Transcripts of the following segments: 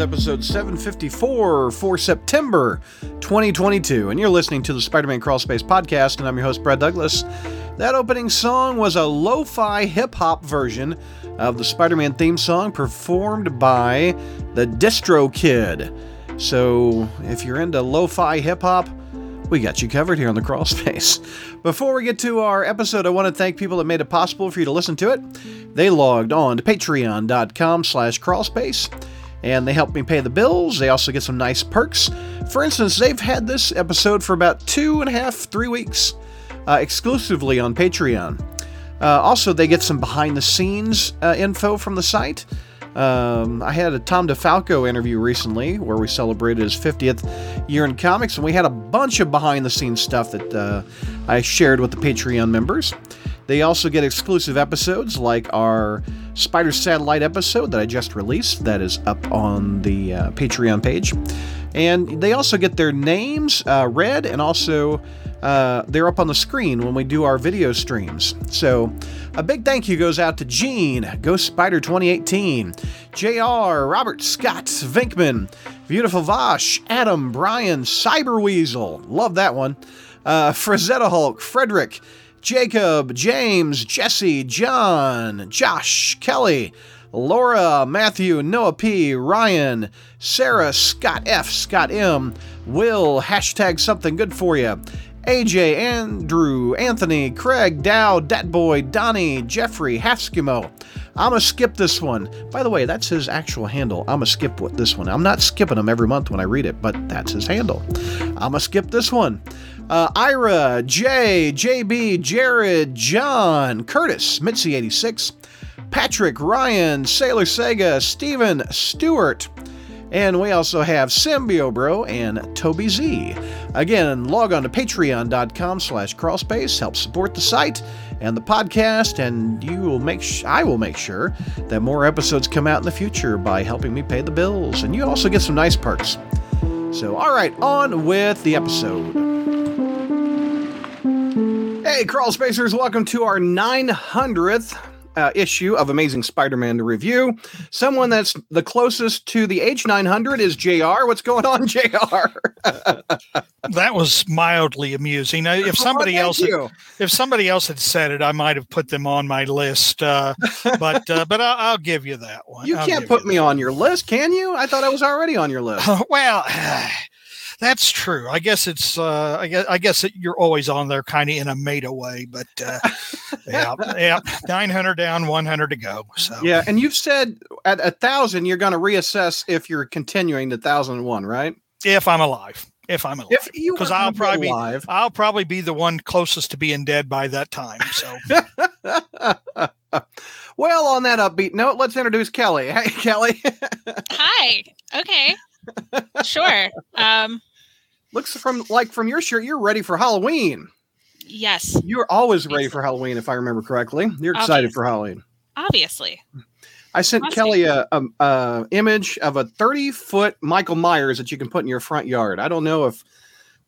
Episode 754 for September 2022, and you're listening to the Spider Man Crawlspace podcast, and I'm your host, Brad Douglas. That opening song was a lo fi hip hop version of the Spider Man theme song performed by the Distro Kid. So if you're into lo fi hip hop, we got you covered here on the crawl space. Before we get to our episode, I want to thank people that made it possible for you to listen to it. They logged on to patreon.com slash crawlspace and they help me pay the bills. They also get some nice perks. For instance, they've had this episode for about two and a half, three weeks uh, exclusively on Patreon. Uh, also, they get some behind the scenes uh, info from the site. Um, I had a Tom DeFalco interview recently where we celebrated his 50th year in comics, and we had a bunch of behind the scenes stuff that uh, I shared with the Patreon members. They also get exclusive episodes like our Spider Satellite episode that I just released, that is up on the uh, Patreon page. And they also get their names uh, read and also uh, they're up on the screen when we do our video streams. So, a big thank you goes out to Gene, Ghost Spider 2018, JR, Robert Scott, Vinkman, Beautiful Vosh, Adam, Brian, Cyber Weasel, love that one, uh, Frazetta Hulk, Frederick, Jacob, James, Jesse, John, Josh, Kelly, Laura, Matthew, Noah P, Ryan, Sarah, Scott F, Scott M, Will, hashtag something good for you, AJ, Andrew, Anthony, Craig, Dow, Datboy, Donnie, Jeffrey, Halfskimo. I'm gonna skip this one. By the way, that's his actual handle. I'm gonna skip this one. I'm not skipping him every month when I read it, but that's his handle. I'm gonna skip this one. Uh, Ira, Jay, JB, Jared, John, Curtis, Mitzi86, Patrick, Ryan, Sailor Sega, Steven, Stewart, and we also have Symbio Bro and Toby Z. Again, log on to patreon.com slash crawlspace, help support the site and the podcast, and you will make sh- I will make sure that more episodes come out in the future by helping me pay the bills. And you also get some nice perks. So, all right, on with the episode. Hey, Crawl Spacers, welcome to our 900th uh, issue of Amazing Spider-Man to review. Someone that's the closest to the age 900 is JR. What's going on, JR? that was mildly amusing. If somebody else, had, if somebody else had said it, I might have put them on my list. Uh, but uh, but I'll, I'll, give you that one. You I'll can't put me on your list, can you? I thought I was already on your list. well. That's true. I guess it's. Uh, I guess. I guess it, you're always on there, kind of in a meta way. But uh, yeah, yeah. Nine hundred down, one hundred to go. So yeah, and you've said at a thousand, you're going to reassess if you're continuing the thousand and one, right? If I'm alive. If I'm alive, because I'll probably alive. be, I'll probably be the one closest to being dead by that time. So. well, on that upbeat note, let's introduce Kelly. Hey, Kelly. Hi. Okay. Sure. Um, looks from like from your shirt, you're ready for Halloween. Yes. You're always ready for Halloween, if I remember correctly. You're excited Obviously. for Halloween. Obviously. I sent Must Kelly a, a, a, image of a 30 foot Michael Myers that you can put in your front yard. I don't know if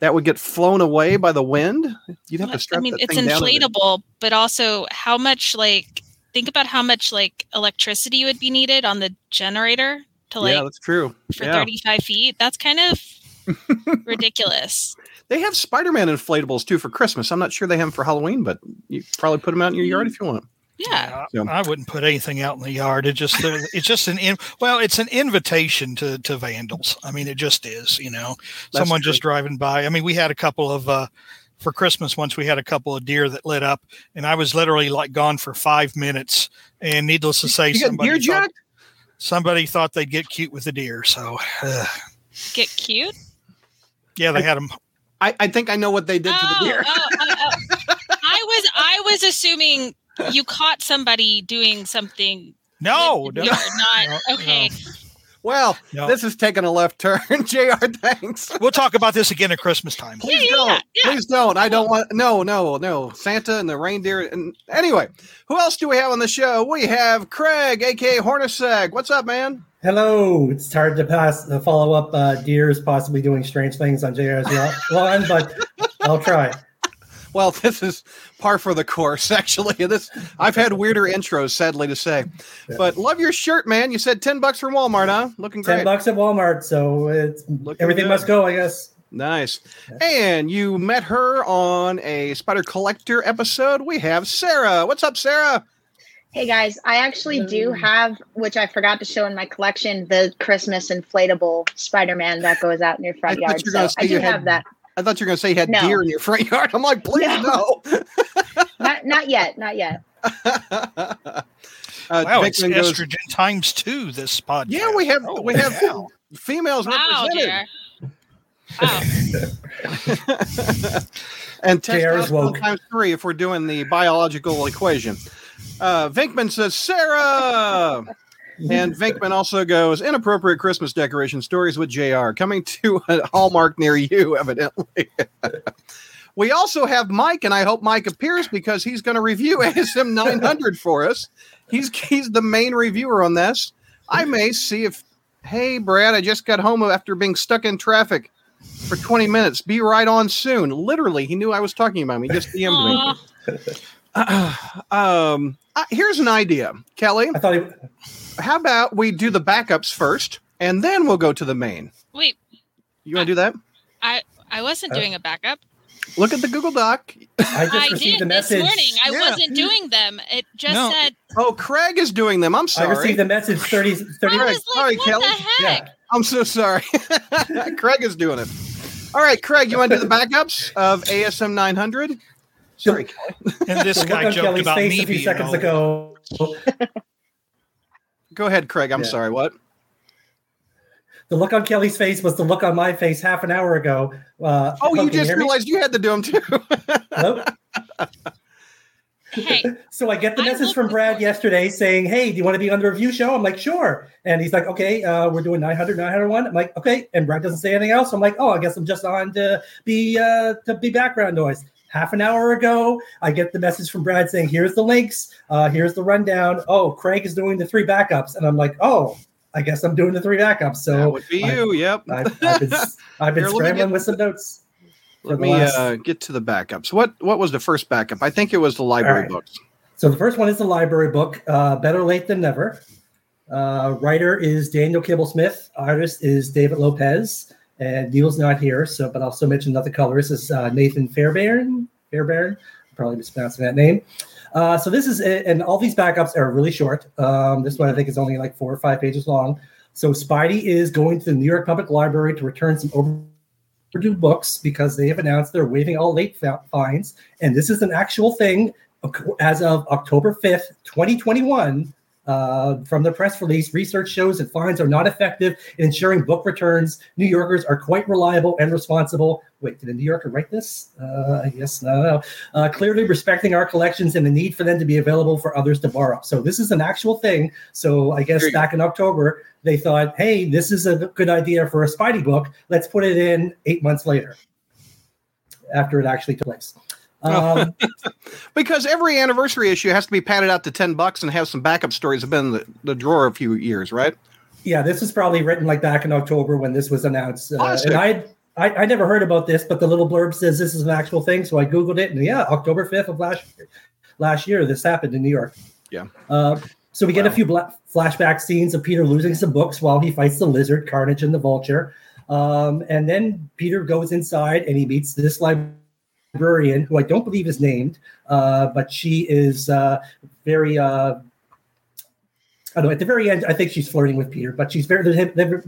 that would get flown away by the wind. You'd have to strap. I mean, it's inflatable, but also how much like think about how much like electricity would be needed on the generator to like. Yeah, that's true. For yeah. 35 feet, that's kind of ridiculous. They have Spider-Man inflatables too for Christmas. I'm not sure they have them for Halloween, but you probably put them out in your yard if you want. Yeah, yeah I wouldn't put anything out in the yard. It just it's just an in, well, it's an invitation to to vandals. I mean, it just is. You know, That's someone true. just driving by. I mean, we had a couple of. uh for Christmas once we had a couple of deer that lit up, and I was literally like gone for five minutes. And needless to say, somebody thought, somebody thought they'd get cute with the deer. So uh. get cute. Yeah, they I, had them. I, I think I know what they did oh, to the oh, deer. oh, oh, oh. I was I was assuming you caught somebody doing something. No, no, not no, okay. No. Well, no. this is taking a left turn. Jr. Thanks. We'll talk about this again at Christmas time. Please yeah, don't. Yeah, yeah. Please don't. I don't want. No, no, no. Santa and the reindeer. And anyway, who else do we have on the show? We have Craig, aka Hornacek. What's up, man? Hello. It's hard to pass the follow up. Uh, Deers possibly doing strange things on JR's lawn, but I'll try. Well, this is par for the course, actually. This I've had weirder intros, sadly to say. But love your shirt, man. You said ten bucks from Walmart, huh? Looking Ten great. bucks at Walmart, so it's Looking everything good. must go, I guess. Nice. And you met her on a Spider Collector episode. We have Sarah. What's up, Sarah? Hey guys, I actually do have, which I forgot to show in my collection, the Christmas inflatable Spider-Man that goes out in your front I yard. you So I do you had- have that. I thought you were going to say you had No. deer in your front yard. I'm like, please no. Not not yet, not yet. uh, Wow, it's Vinkman goes, estrogen times two. This podcast. yeah, we have Oh, we have wow. females Wow, represented. dear. Wow. and JR is testosterone times three if we're doing the biological equation. Uh, Vinkman says Sarah, and Vinkman also goes inappropriate Christmas decoration stories with Jr. coming to a Hallmark near you, evidently. we also have Mike, and I hope Mike appears because he's going to review ASM 900 for us. He's he's the main reviewer on this. I may see if. Hey, Brad, I just got home after being stuck in traffic for 20 minutes. Be right on soon. Literally, he knew I was talking about him. He just DM'd me. Aw. um, uh, here's an idea, Kelly. I thought he, How about we do the backups first, and then we'll go to the main. Wait, You want to do that? I I wasn't Uh, doing a backup. Look at the Google Doc. I just I received did a this morning. I Yeah. wasn't doing them. It just No. said Oh, Craig is doing them. I'm sorry. I received a message 30, 30 I was like, Sorry, what Kelly. the heck? Yeah. I'm so sorry. Craig is doing it. All right, Craig, you want to do the backups of ASM 900? Sorry, Kelly. And this The guy joked Kelly's about me a few seconds old. ago. Go ahead, Craig. I'm Yeah. sorry. What? The look on Kelly's face was the look on my face half an hour ago. Uh, Oh, you can just hear me? realized you had to do them too. Hello? Hey, So I get the I message from Brad before. yesterday saying, "Hey, do you want to be on the review show?" I'm like, "Sure." And he's like, "Okay, uh, we're doing 900, 901." I'm like, "Okay." And Brad doesn't say anything else. I'm like, "Oh, I guess I'm just on to be uh, to be background noise." Half an hour ago, I get the message from Brad saying, "Here's the links. Uh, here's the rundown." Oh, Craig is doing the three backups, and I'm like, "Oh, I guess I'm doing the three backups." that So would be I- you. Yep. I've, I've been I've been Here, scrambling with some notes. Let me last- uh, get to the backups. What What was the first backup? I think it was the library right. books. So the first one is the library book, uh, Better Late Than Never. Uh, writer is Daniel Kibblesmith. Artist is David Lopez. And Neil's not here, so but I'll also mention another colorist is uh, Nathan Fairbairn. Fairbairn, I'm probably mispronouncing that name. Uh, so this is and all these backups are really short. Um, this one I think is only like four or five pages long. So Spidey is going to the New York Public Library to return some overdue books because they have announced they're waiving all late fines, and this is an actual thing as of October 5th, 2021, uh, from the press release, research shows that fines are not effective in ensuring book returns. New Yorkers are quite reliable and responsible. Wait, did a New Yorker write this? Uh, I guess no. no. Uh, clearly respecting our collections and the need for them to be available for others to borrow. So this is an actual thing. So I guess back in October, they thought, hey, this is a good idea for a Spidey book. Let's put it in eight months later after it actually took place. Um, Because every anniversary issue has to be padded out to ten bucks and have some backup stories have been in the, the drawer a few years, right? Yeah, this was probably written like back in October when this was announced. Uh, and I, I I never heard about this, but the little blurb says this is an actual thing, so I googled it, and yeah, October fifth of last last year, this happened in New York. Yeah. Uh, so we get a few bla- flashback scenes of Peter losing some books while he fights the lizard, Carnage, and the Vulture, um, and then Peter goes inside and he meets this librarian who I don't believe is named, uh, but she is uh, very. Uh, I don't know. At the very end, I think she's flirting with Peter, but she's very they're, they're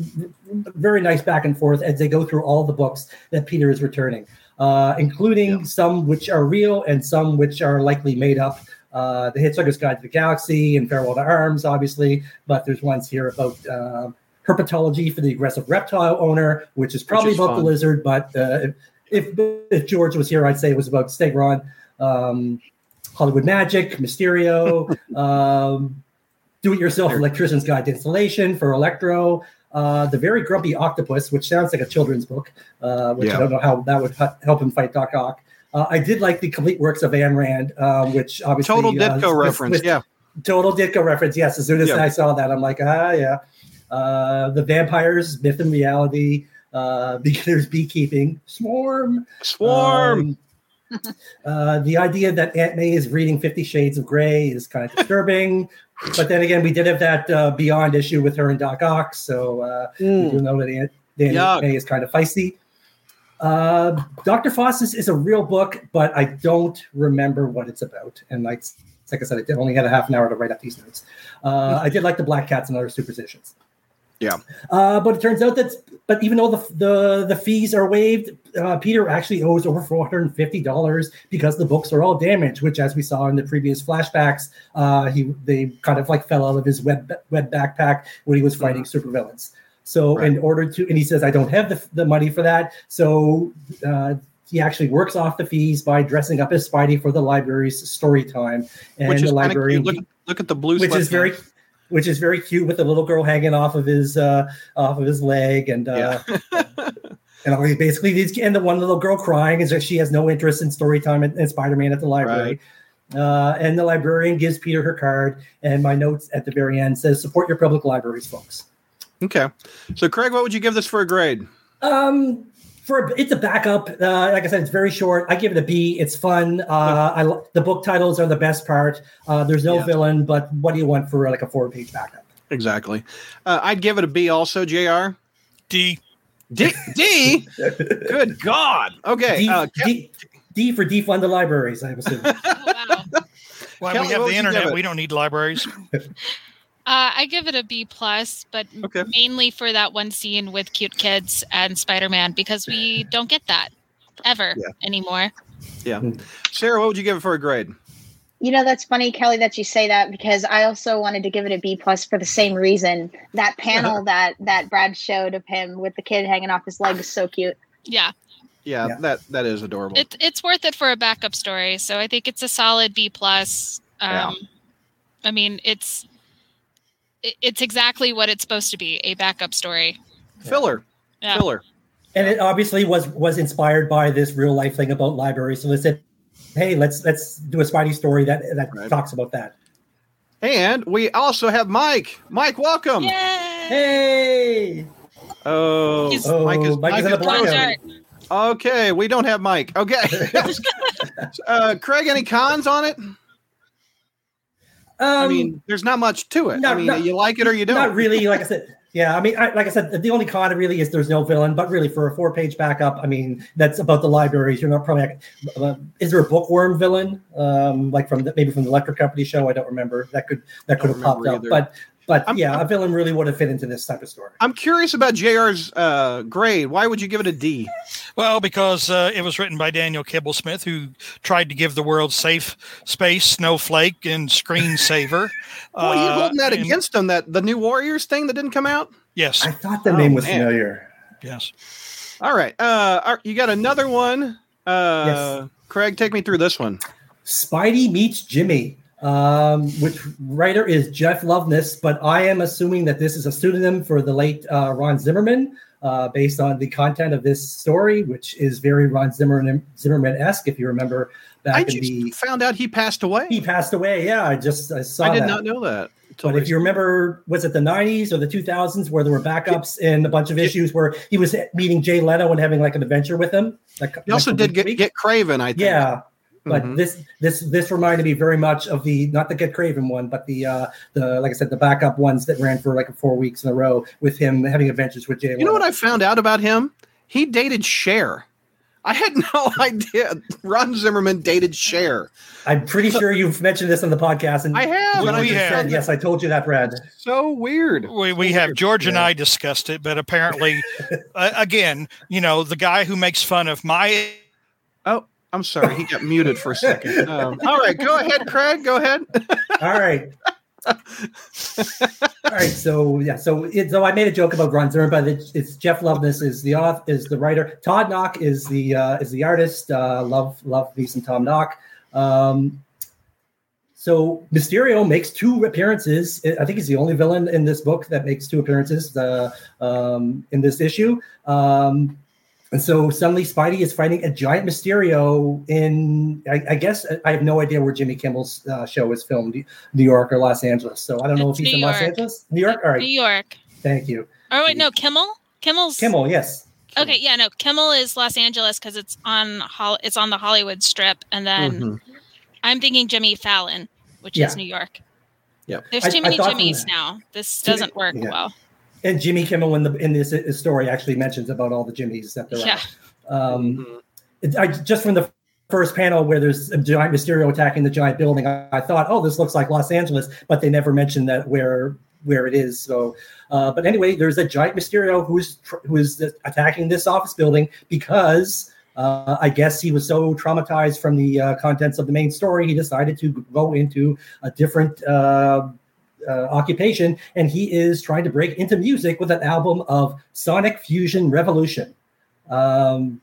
very nice back and forth as they go through all the books that Peter is returning, uh, including Yeah. some which are real and some which are likely made up. Uh, the Hitchhiker's Guide to the Galaxy and Farewell to Arms, obviously, but there's ones here about uh, herpetology for the aggressive reptile owner, which is probably is about fun. the lizard. But uh, if, if George was here, I'd say it was about Stegron, um, Hollywood Magic, Mysterio. um, do-it-yourself electrician's guide to installation for electro uh, the very grumpy octopus which sounds like a children's book uh, which Yeah. i don't know how that would help him fight doc ock uh, i did like the complete works of Ayn rand um, which obviously Total uh, Ditko reference. with- yeah. total ditko reference yes as soon as Yeah. i saw that i'm like ah yeah uh, the vampires myth and reality uh, beginners beekeeping swarm Swarm. um, Uh, the idea that Aunt May is reading Fifty Shades of Grey is kind of disturbing. but then again, we did have that uh, Beyond issue with her and Doc Ock, so uh, we do know that Aunt, Aunt May is kind of feisty. Uh, Dr. Faustus is a real book, but I don't remember what it's about. And like, like I said, I did only had a half an hour to write up these notes. Uh, I did like the Black Cats and other superstitions. Yeah. Uh, but it turns out that, but even though the the, the fees are waived, uh, Peter actually owes over four hundred and fifty dollars because the books are all damaged. Which, as we saw in the previous flashbacks, uh, he they kind of like fell out of his web web backpack when he was fighting supervillains. So, in order to, and he says, I don't have the, the money for that. So, uh, he actually works off the fees by dressing up as Spidey for the library's story time, and Which is the cute. Look, look at the blue. which is very, which is very cute with the little girl hanging off of his uh, off of his leg, and uh, and all basically needs, and the one little girl crying is that she has no interest in story time and, and Spider-Man at the library. Uh, and the librarian gives Peter her card, and my notes at the very end says, "Support your public libraries, folks." Okay. So, Craig, what would you give this for a grade? Um, for it's a backup. Uh, like I said, it's very short. I give it a B. It's fun. Uh, I the book titles are the best part. Uh, there's no Yeah. villain, but what do you want for like a four page backup? Exactly. Uh, I'd give it a B also, JR. D. D. D? Good God. Okay. D, uh, Ke- D, D for defund the libraries. I assume. Oh, wow. Why Kelly, we have the internet? We don't need libraries. Uh, I give it a B plus, but Okay. mainly for that one scene with cute kids and Spider Man because we don't get that ever Yeah. anymore. yeah. Sarah, what would you give it for a grade? You know, that's funny, Kelly, that you say that because I also wanted to give it a B plus for the same reason. That panel that that Brad showed of him with the kid hanging off his leg is so cute. Yeah, Yeah, Yeah. that that is adorable. it, it's worth it for a backup story. So I think it's a solid B plus. Um, Yeah. I mean, it's it, it's exactly what it's supposed to be a backup story. Filler. Yeah. Filler. and it obviously was was inspired by this real life thing about libraries. So they said, "Hey, let's let's do a Spidey story that that Right. talks about that." And we also have Mike. Mike, welcome. Yay! Hey, Oh, He's- Oh, Mike is, Mike Mike is in the One Okay, we don't have Mike. Okay. uh, Craig, any cons on it? Um, I mean, there's not much to it. I mean, not- you like it or you don't. not really. Like I said, yeah. I mean, I, like I said, the only con really is there's no villain. But really, for a four page backup, I mean, that's about the libraries. You're not probably. Uh, is there a bookworm villain? Um, like from the, maybe from the Electric Company show? I don't remember. That could that could have popped remember up. But but I'm- yeah, a villain really would have fit into this type of story. I'm curious about JR's uh, grade. Why would you give it a D? Well, because uh, it was written by Daniel Kibblesmith, who tried to give the world safe space, snowflake, and screensaver. Well, you Uh, holding that and- against him? That the new Warriors thing that didn't come out? Yes, I thought the Oh, name was man. familiar. yes. All right. Uh, you got another one. Uh, Yes. Craig, take me through this one. Spidey meets Jimmy, um, which writer is Jeff Loveness, but I am assuming that this is a pseudonym for the late uh, Ron Zimmerman, uh, based on the content of this story, which is very Ron Zimmerman Zimmerman esque. If you remember back I in just the found out he passed away. he passed away. Yeah, I just I saw I did that. not know that. But if you remember, was it the 90s or the 2000s where there were backups and a bunch of issues where he was meeting Jay Leno and having like an adventure with him? Like, he also like did get, week? get Kraven, I think. Yeah, but Mhm. this this this reminded me very much of the not the Get Kraven one, but the uh the like I said the backup ones that ran for like four weeks in a row with him having adventures with Jay. You know what I found out about him? He dated Cher. I had no idea. Ron Zimmerman dated Cher. I'm pretty sure you've mentioned this on the podcast, and I have, you and I we have. said, yes, I told you that, Brad. So weird. We, we have George and Yeah. I discussed it, but apparently, uh, again, you know, the guy who makes fun of my Oh, I'm sorry. He got muted for a second. Um, all right, go ahead, Craig. Go ahead. All right. All right, so yeah, so it, so I made a joke about Ron Zimmerman, but it's, it's Jeff Loveness is the author, is the writer. Todd Nauck is the uh, is the artist. Uh, love love me some Tom Nauck. Um, so Mysterio makes two appearances. I think he's the only villain in this book that makes two appearances uh, um, in this issue. Um, and so suddenly Spidey is fighting a giant Mysterio in, I, I guess, I have no idea where Jimmy Kimmel's uh, show is filmed, New York or Los Angeles. So I don't know It's if he's New in Los Angeles. New York? All right. New. York. Thank you. Oh wait, no, Kimmel. Kimmel's Kimmel, yes. Okay, yeah, no, Kimmel is Los Angeles because it's on Hol- it's on the Hollywood Strip, and then Mhm. I'm thinking Jimmy Fallon, which Yeah. is New York. Yep. There's too I many from Jimmys now. This doesn't work yeah. well. And Jimmy Kimmel in the in this uh, story actually mentions about all the Jimmys that there Yeah. are. Um, Mhm. it, I, just from the first panel where there's a giant Mysterio attacking the giant building, I, I thought, oh, this looks like Los Angeles, but they never mentioned that where where it is. So, uh, but anyway, there's a giant Mysterio who's who's attacking this office building because. Uh, I guess he was so traumatized from the uh, contents of the main story, he decided to go into a different uh, uh, occupation, and he is trying to break into music with an album of Sonic Fusion Revolution. Um,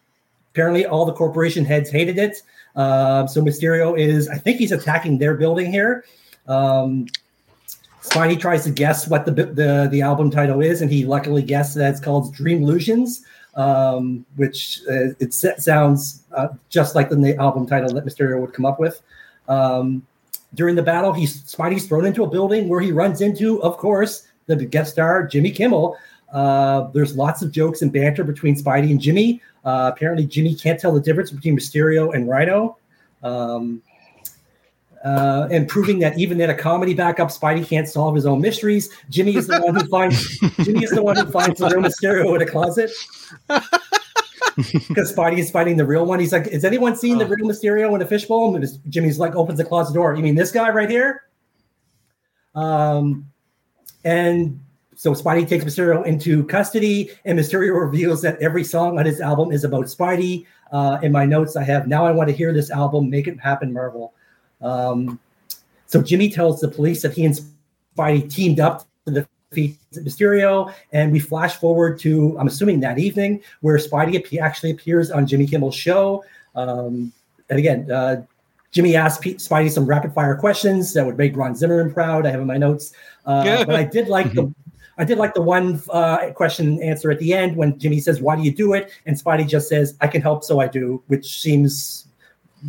apparently, all the corporation heads hated it. Um, so Mysterio is, I think he's attacking their building here. Um, Spidey tries to guess what the, the the album title is, and he luckily guessed that it's called Dream Illusions, um, which uh, it sounds uh, just like the album title that Mysterio would come up with. Um, during the battle, he's Spidey's thrown into a building where he runs into, of course, the guest star Jimmy Kimmel. Uh, there's lots of jokes and banter between Spidey and Jimmy. Uh, apparently, Jimmy can't tell the difference between Mysterio and Rhino. Um, uh, and proving that even in a comedy backup, Spidey can't solve his own mysteries. Jimmy is the one who finds Jimmy is the one who finds the real Mysterio in a closet. Because Spidey is fighting the real one. He's like, "Has anyone seen the real Mysterio in a fishbowl?" And Jimmy's like, opens the closet door. You mean this guy right here? Um, and so Spidey takes Mysterio into custody, and Mysterio reveals that every song on his album is about Spidey. Uh, in my notes, I have now I want to hear this album, make it happen, Marvel. Um, so Jimmy tells the police that he and Spidey teamed up to defeat Mysterio, and we flash forward to I'm assuming that evening where Spidey actually appears on Jimmy Kimmel's show. Um, and again, uh, Jimmy asked Pete, Spidey some rapid fire questions that would make Ron Zimmerman proud. I have in my notes, uh, but I did like the. I did like the one uh, question and answer at the end when Jimmy says, "Why do you do it?" and Spidey just says, "I can help, so I do," which seems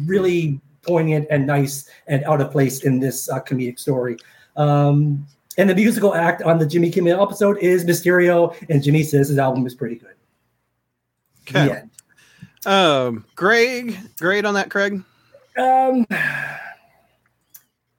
really poignant and nice and out of place in this uh, comedic story. Um, and the musical act on the Jimmy Kimmel episode is Mysterio, and Jimmy says his album is pretty good. Okay. Um, Greg, grade on that, Craig. Um,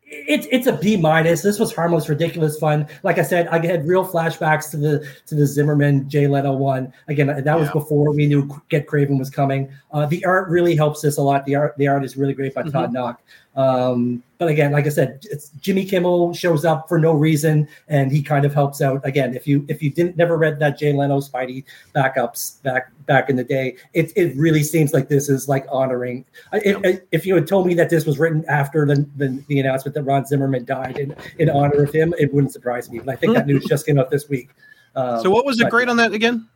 it's it's a B minus. This was harmless, ridiculous fun. Like I said, I had real flashbacks to the to the Zimmerman Jay Leno one. Again, that was Yeah. before we knew Get Kraven was coming. Uh, the art really helps this a lot. The art the art is really great by Todd Nauck. Um, but again, like I said, it's Jimmy Kimmel shows up for no reason, and he kind of helps out. Again, if you if you didn't never read that Jay Leno Spidey backups back back in the day, it it really seems like this is like honoring. I- If, if you had told me that this was written after the, the, the announcement that Ron Zimmerman died in, in honor of him, it wouldn't surprise me. But I think that news just came out this week. Um, So, what was the but- grade on that again?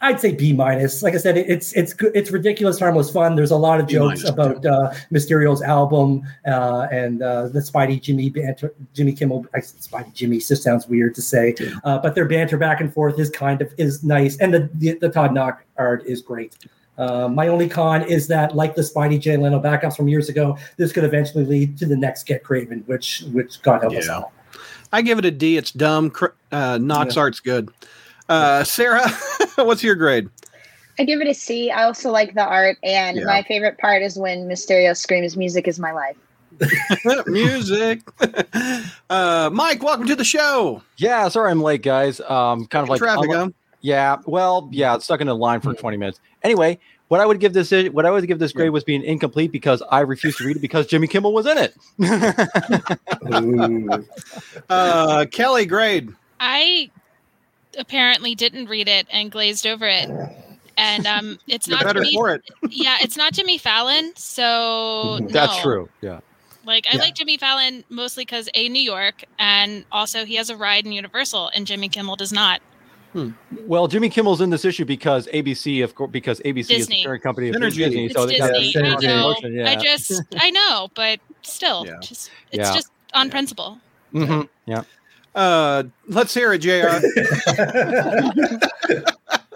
I'd say B minus. Like I said, it's it's good. It's ridiculous, harmless fun. There's a lot of jokes minus, about uh, Mysterio's album uh, and uh, the Spidey Jimmy banter. Jimmy Kimmel, I said Spidey Jimmy. Just sounds weird to say, uh, but their banter back and forth is kind of is nice, and the the, the Todd Nauck art is great. Uh, my only con is that, like the Spidey Jay Leno backups from years ago, this could eventually lead to the next Get Kraven, which which God help us all. I give it a D. It's dumb. Uh, Nauck's Yeah. art's good. Uh, Sarah, what's your grade? I give it a C. I also like the art, and Yeah. my favorite part is when Mysterio screams, "Music is my life." Music. uh, Mike, welcome to the show. Yeah, sorry I'm late, guys. Um, kind of like traffic, unlike- huh? Yeah, well, yeah, stuck in a line for 20 minutes. Anyway, what I would give this what I would give this grade was being incomplete because I refused to read it because Jimmy Kimmel was in it. Uh, Kelly, grade. I apparently didn't read it and glazed over it. And um, it's You're not better Jimmy, for it. yeah, it's not Jimmy Fallon. So That's no. true. Yeah. Like I Yeah. like Jimmy Fallon mostly because a New York, and also he has a ride in Universal, and Jimmy Kimmel does not. Well, Jimmy Kimmel's in this issue because ABC, of course, because ABC is the Disney. parent company of Synergy. Disney. It's So they got Disney. I know. yeah. I just I know, but still, Yeah. just it's Yeah. just on principle. Mhm, Yeah. Uh, let's hear it, Jr.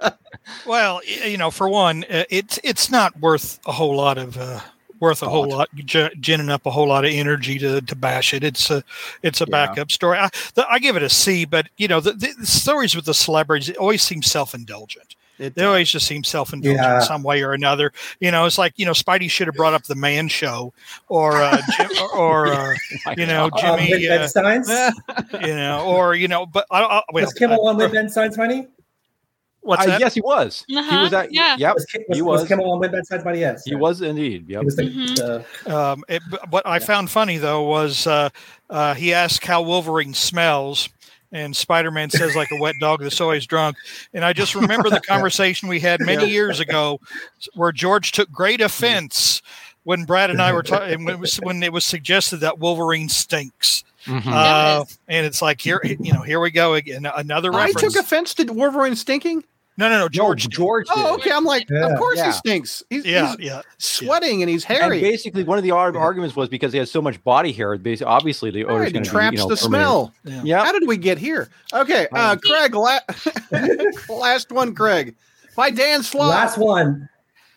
Well, you know, for one, uh, it's it's not worth a whole lot of uh, worth a whole lot gi- ginning up a whole lot of energy to, to bash it. It's a it's a Yeah. backup story. I, the, I give it a C, but you know, the, the, the stories with the celebrities it always seem self indulgent. It They always just seem self-indulgent Yeah. in some way or another. You know, it's like you know, Spidey should have brought up the Man Show, or uh, Jim, or, or uh, you know, Um, Jimmy, with Ben uh, Steins? you know, or you know, but I, I, well, was Kimmel on uh, with Ben Steins money? what's Uh, that? yes, he was. He Uh-huh, was at. yeah. Yep. Was, Ki- was, he was was. Kimmel on with Ben Steins money? Yes. He was indeed. Yep. He was the, Mhm. the- Um, it, but what I found funny though was uh, uh, he asked how Wolverine smells, and Spider Man says like a wet dog that's always drunk. And I just remember the conversation we had many years ago, where George took great offense when Brad and I were talking when, it was- when it was suggested that Wolverine stinks. Mhm. Uh, and it's like here, you know, here we go again. Another I took offense to Wolverine stinking. No, no, no, George. George. George. Did. Oh, okay. I'm like, Yeah. of course Yeah. he stinks. He's, Yeah, he's yeah. sweating and he's And hairy. basically, one of the arguments was because he has so much body hair. Basically, obviously, the odor Right, it traps be, you know, the smell. Yeah. Yeah. How did we get here? Okay, uh, Um, Craig, la- last one, Craig, by Dan Slott. last one.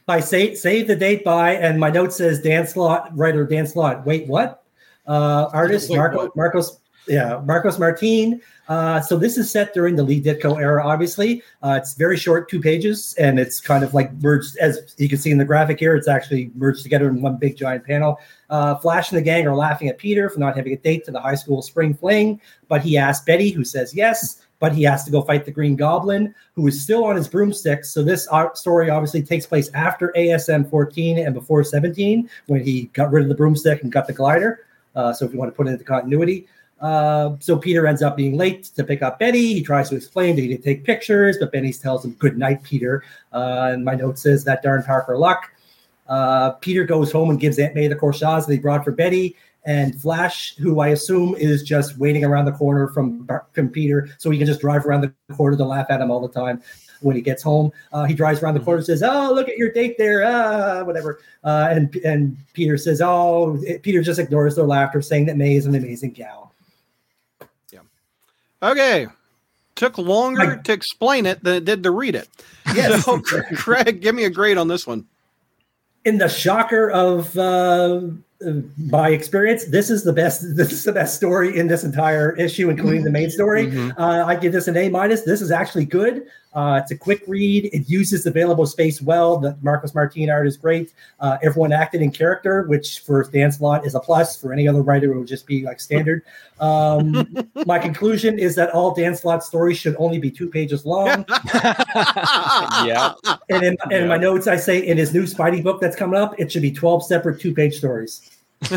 By save, save the date by, and my note says Dan Slott, writer Dan Slott. Wait, what? Uh, artist Wait, Marco, what? Marcos, yeah, Marcos Martin. Uh, so this is set during the Lee Ditko era, obviously. Uh, it's very short, two pages, and it's kind of like merged, as you can see in the graphic here, it's actually merged together in one big giant panel. Uh, Flash and the gang are laughing at Peter for not having a date to the high school spring fling, but he asks Betty, who says yes, but he has to go fight the Green Goblin, who is still on his broomstick. So this uh, story obviously takes place after ASM 14 and before 17, when he got rid of the broomstick and got the glider. Uh, so if you want to put it into continuity. Uh, so Peter ends up being late to pick up Betty. He tries to explain that he didn't take pictures, but Benny tells him, "Good night, Peter." Uh, and my note says that darn Parker luck. Uh, Peter goes home and gives Aunt May the corsage that he brought for Betty. And Flash, who I assume is just waiting around the corner from from Peter, so he can just drive around the corner to laugh at him all the time when he gets home. Uh, he drives around the corner and says, "Oh, look at your date there," ah, whatever. Uh, and and Peter says, "Oh," Peter just ignores their laughter, saying that May is an amazing gal. Okay, took longer to explain it than it did to read it. Yes. So, Craig, give me a grade on this one. in the shocker of uh, my experience, this is the best. This is the best story in this entire issue, including the main story. Mhm. Uh, I give this an A minus. This is actually good. Uh, it's a quick read. It uses available space well. The Marcos Martin art is great. Uh, everyone acted in character, which for Dan Slott is a plus. For any other writer, it would just be like standard. Um, my conclusion is that all Dan Slott stories should only be two pages long. yeah. And in, in my notes, I say in his new Spidey book that's coming up, it should be 12 separate two page stories.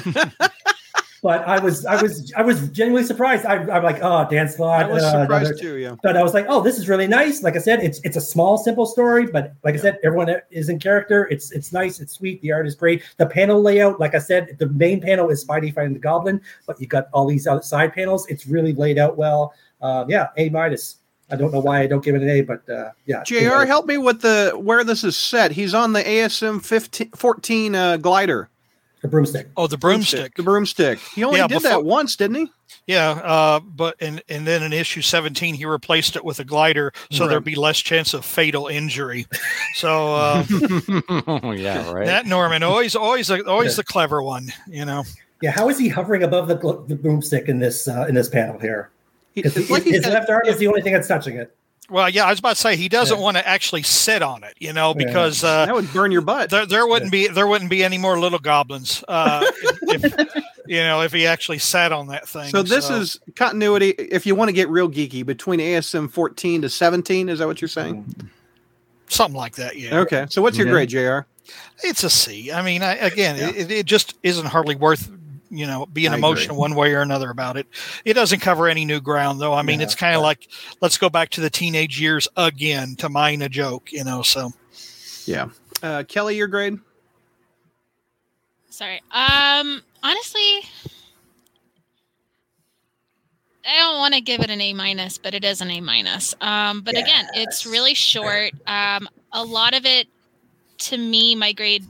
but I was, I was, I was genuinely surprised. I, I'm like, oh, Dan Slott. I was uh, surprised another- too. Yeah. But I was like, oh, this is really nice. Like I said, it's it's a small, simple story, but like I said, everyone is in character. It's it's nice, it's sweet. The art is great. The panel layout, like I said, the main panel is Spidey fighting the Goblin, but you got all these other side panels. It's really laid out well. Um, yeah, A minus. I don't know why I don't give it an A, but uh, yeah. Jr. Help me with the where this is set. He's on the ASM 15, 14 uh, glider. The broomstick. Oh, the broomstick. The broomstick. He only Yeah, did before- that once, didn't he? Yeah, uh, but and and then in issue seventeen, he replaced it with a glider, so Right. there'd be less chance of fatal injury. So uh, yeah. Right. that Norman always always always the clever one, you know. Yeah, how is he hovering above the, the broomstick in this uh, in this panel here? He- Because like he's his left arm is the only thing that's touching it. Well, yeah, I was about to say he doesn't Yeah. want to actually sit on it, you know, Yeah. because uh, that would burn your butt. there there wouldn't be there wouldn't be any more little goblins, uh, if, if you know if he actually sat on that thing. So this is continuity. If you want to get real geeky, between ASM 14 to 17, is that what you're saying? something like that. Yeah, Okay. So what's your Yeah. grade, Jr.? it's a C. I mean, I, again, Yeah. it, it just isn't hardly worth you know being I agree. emotional one way or another about it. It doesn't cover any new ground though. I mean, Yeah. it's kind of like let's go back to the teenage years again to mine a joke, you know. So Yeah. Uh, Kelly, your grade? Sorry. Um, honestly, I don't want to give it an A minus, but it is an A minus. Um, but again, it's really short. Um, a lot of it, to me, my grade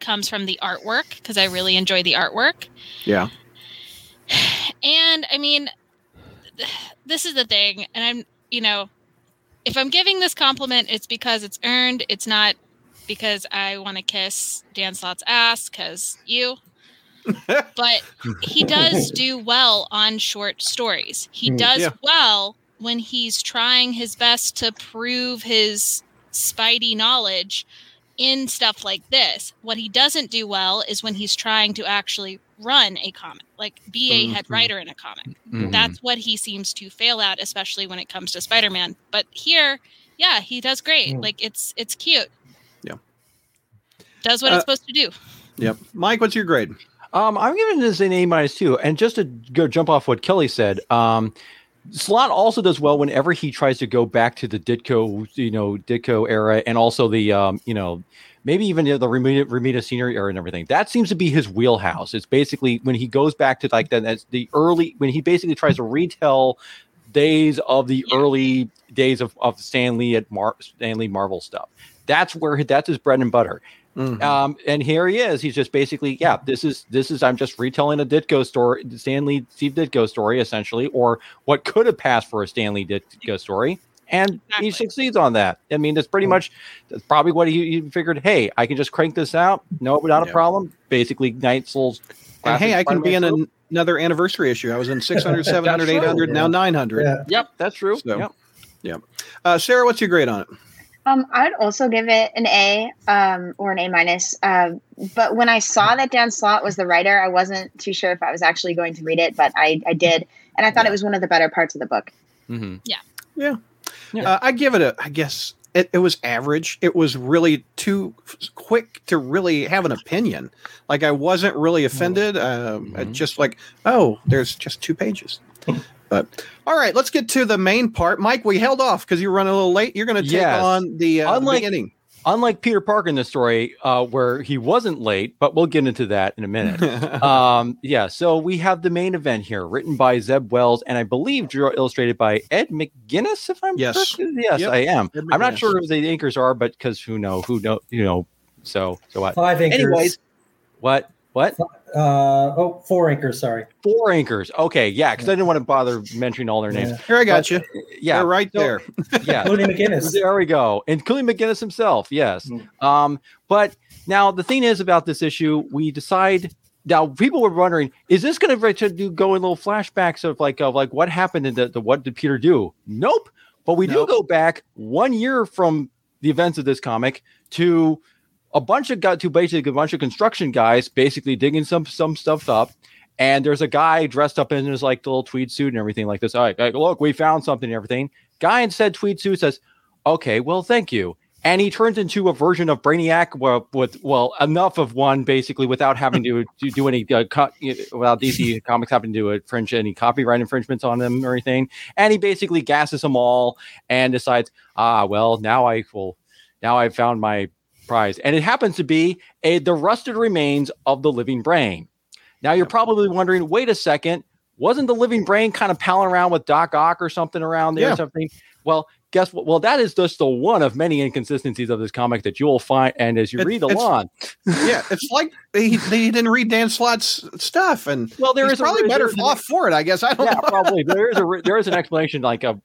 comes from the artwork because I really enjoy the artwork. Yeah. And I mean, th- this is the thing, and I'm, you know, if I'm giving this compliment, it's because it's earned. It's not because I want to kiss Dan Slott's ass because you. but he does do well on short stories. He Mm, does yeah. well when he's trying his best to prove his spidey knowledge in stuff like this. What he doesn't do well is when he's trying to actually run a comic, like be a head Mhm. writer in a comic. Mhm. That's what he seems to fail at, especially when it comes to Spider-Man. But here, yeah, he does great. Mm. Like it's it's cute. Yeah. Does what Uh, it's supposed to do. Yep. Mike, what's your grade? Um, I'm giving this an A minus two. And just to go jump off what Kelly said, um, Slott also does well whenever he tries to go back to the Ditko, you know, Ditko era, and also the, um, you know, maybe even the Romita, Romita scenery era and everything. That seems to be his wheelhouse. It's basically when he goes back to like that's the early when he basically tries to retell days of the early days of of Stan Lee at Mar- Stan Lee Marvel stuff. That's where that's his bread and butter. Mhm. Um, and here he is. He's just basically, yeah, this is this is I'm just retelling a Ditko story, Stan Lee Steve Ditko story, essentially, or what could have passed for a Stan Lee Ditko story. And he succeeds on that. I mean, that's pretty much that's probably what he, he figured. Hey, I can just crank this out. No, not Yeah. a problem. Basically, Night Souls. and hey, I can be in an, another anniversary issue. I was in 600, 700, true, 800, now 900. Yeah. Yep, that's true. So- Yep. Uh, Sarah, what's your grade on it? Um, I'd also give it an A, um, or an A minus. Um, but when I saw that Dan Slott was the writer, I wasn't too sure if I was actually going to read it, but I, I did, and I thought it was one of the better parts of the book. hmm Yeah. Uh, I give it a, I guess it, it was average. It was really too quick to really have an opinion. Like I wasn't really offended. Um, Mhm. Just like, oh, there's just two pages. But all right, let's get to the main part. Mike, we held off because you were running a little late. You're going to take Yes. on the, uh, the Unlike- beginning. Unlike Peter Parker in the story, uh, where he wasn't late, but we'll get into that in a minute. um, yeah, so we have the main event here, written by Zeb Wells, and I believe drew illustrated by Ed McGuinness. If I'm Yes. correct. yes, Yep. I am. I'm not sure who the anchors are, but because who know who know you know. So so what? Five anchors. Anyways, what what Uh, oh, four anchors. Sorry. four anchors? Okay, yeah, because I didn't want to bother mentioning all their names. Yeah. Here, I got But, you. Yeah, They're right so- there. yeah. Looney McGuinness. There we go. and Including McGuinness himself, yes. Mm. Um, but now the thing is about this issue, we decide now people were wondering, is this gonna to do go in little flashbacks of like of like what happened and the, the what did Peter do? Nope. But we Nope. do go back one year from the events of this comic to a bunch of got to basically a bunch of construction guys basically digging some some stuff up. And there's a guy dressed up in his like little tweed suit and everything like this. All right, look, we found something and everything. Guy in said tweed suit says, "Okay, well, thank you." And he turns into a version of Brainiac, well, with well enough of one basically without having to, to do any uh, co- without DC Comics having to infringe any copyright infringements on them or anything. And he basically gasses them all and decides, ah, well, now I will, now I've found my prize, and it happens to be a the rusted remains of the living brain. Now you're probably wondering, wait a second, wasn't the living brain kind of palling around with Doc Ock or something around there Yeah. or something? Well, guess what? Well, that is just the one of many inconsistencies of this comic that you will find. And as you It- read along, yeah, it's like they, they didn't read Dan Slott's stuff, and well, there is a- probably better there's off for it. I guess I don't yeah, know. probably. There is a there is an explanation like a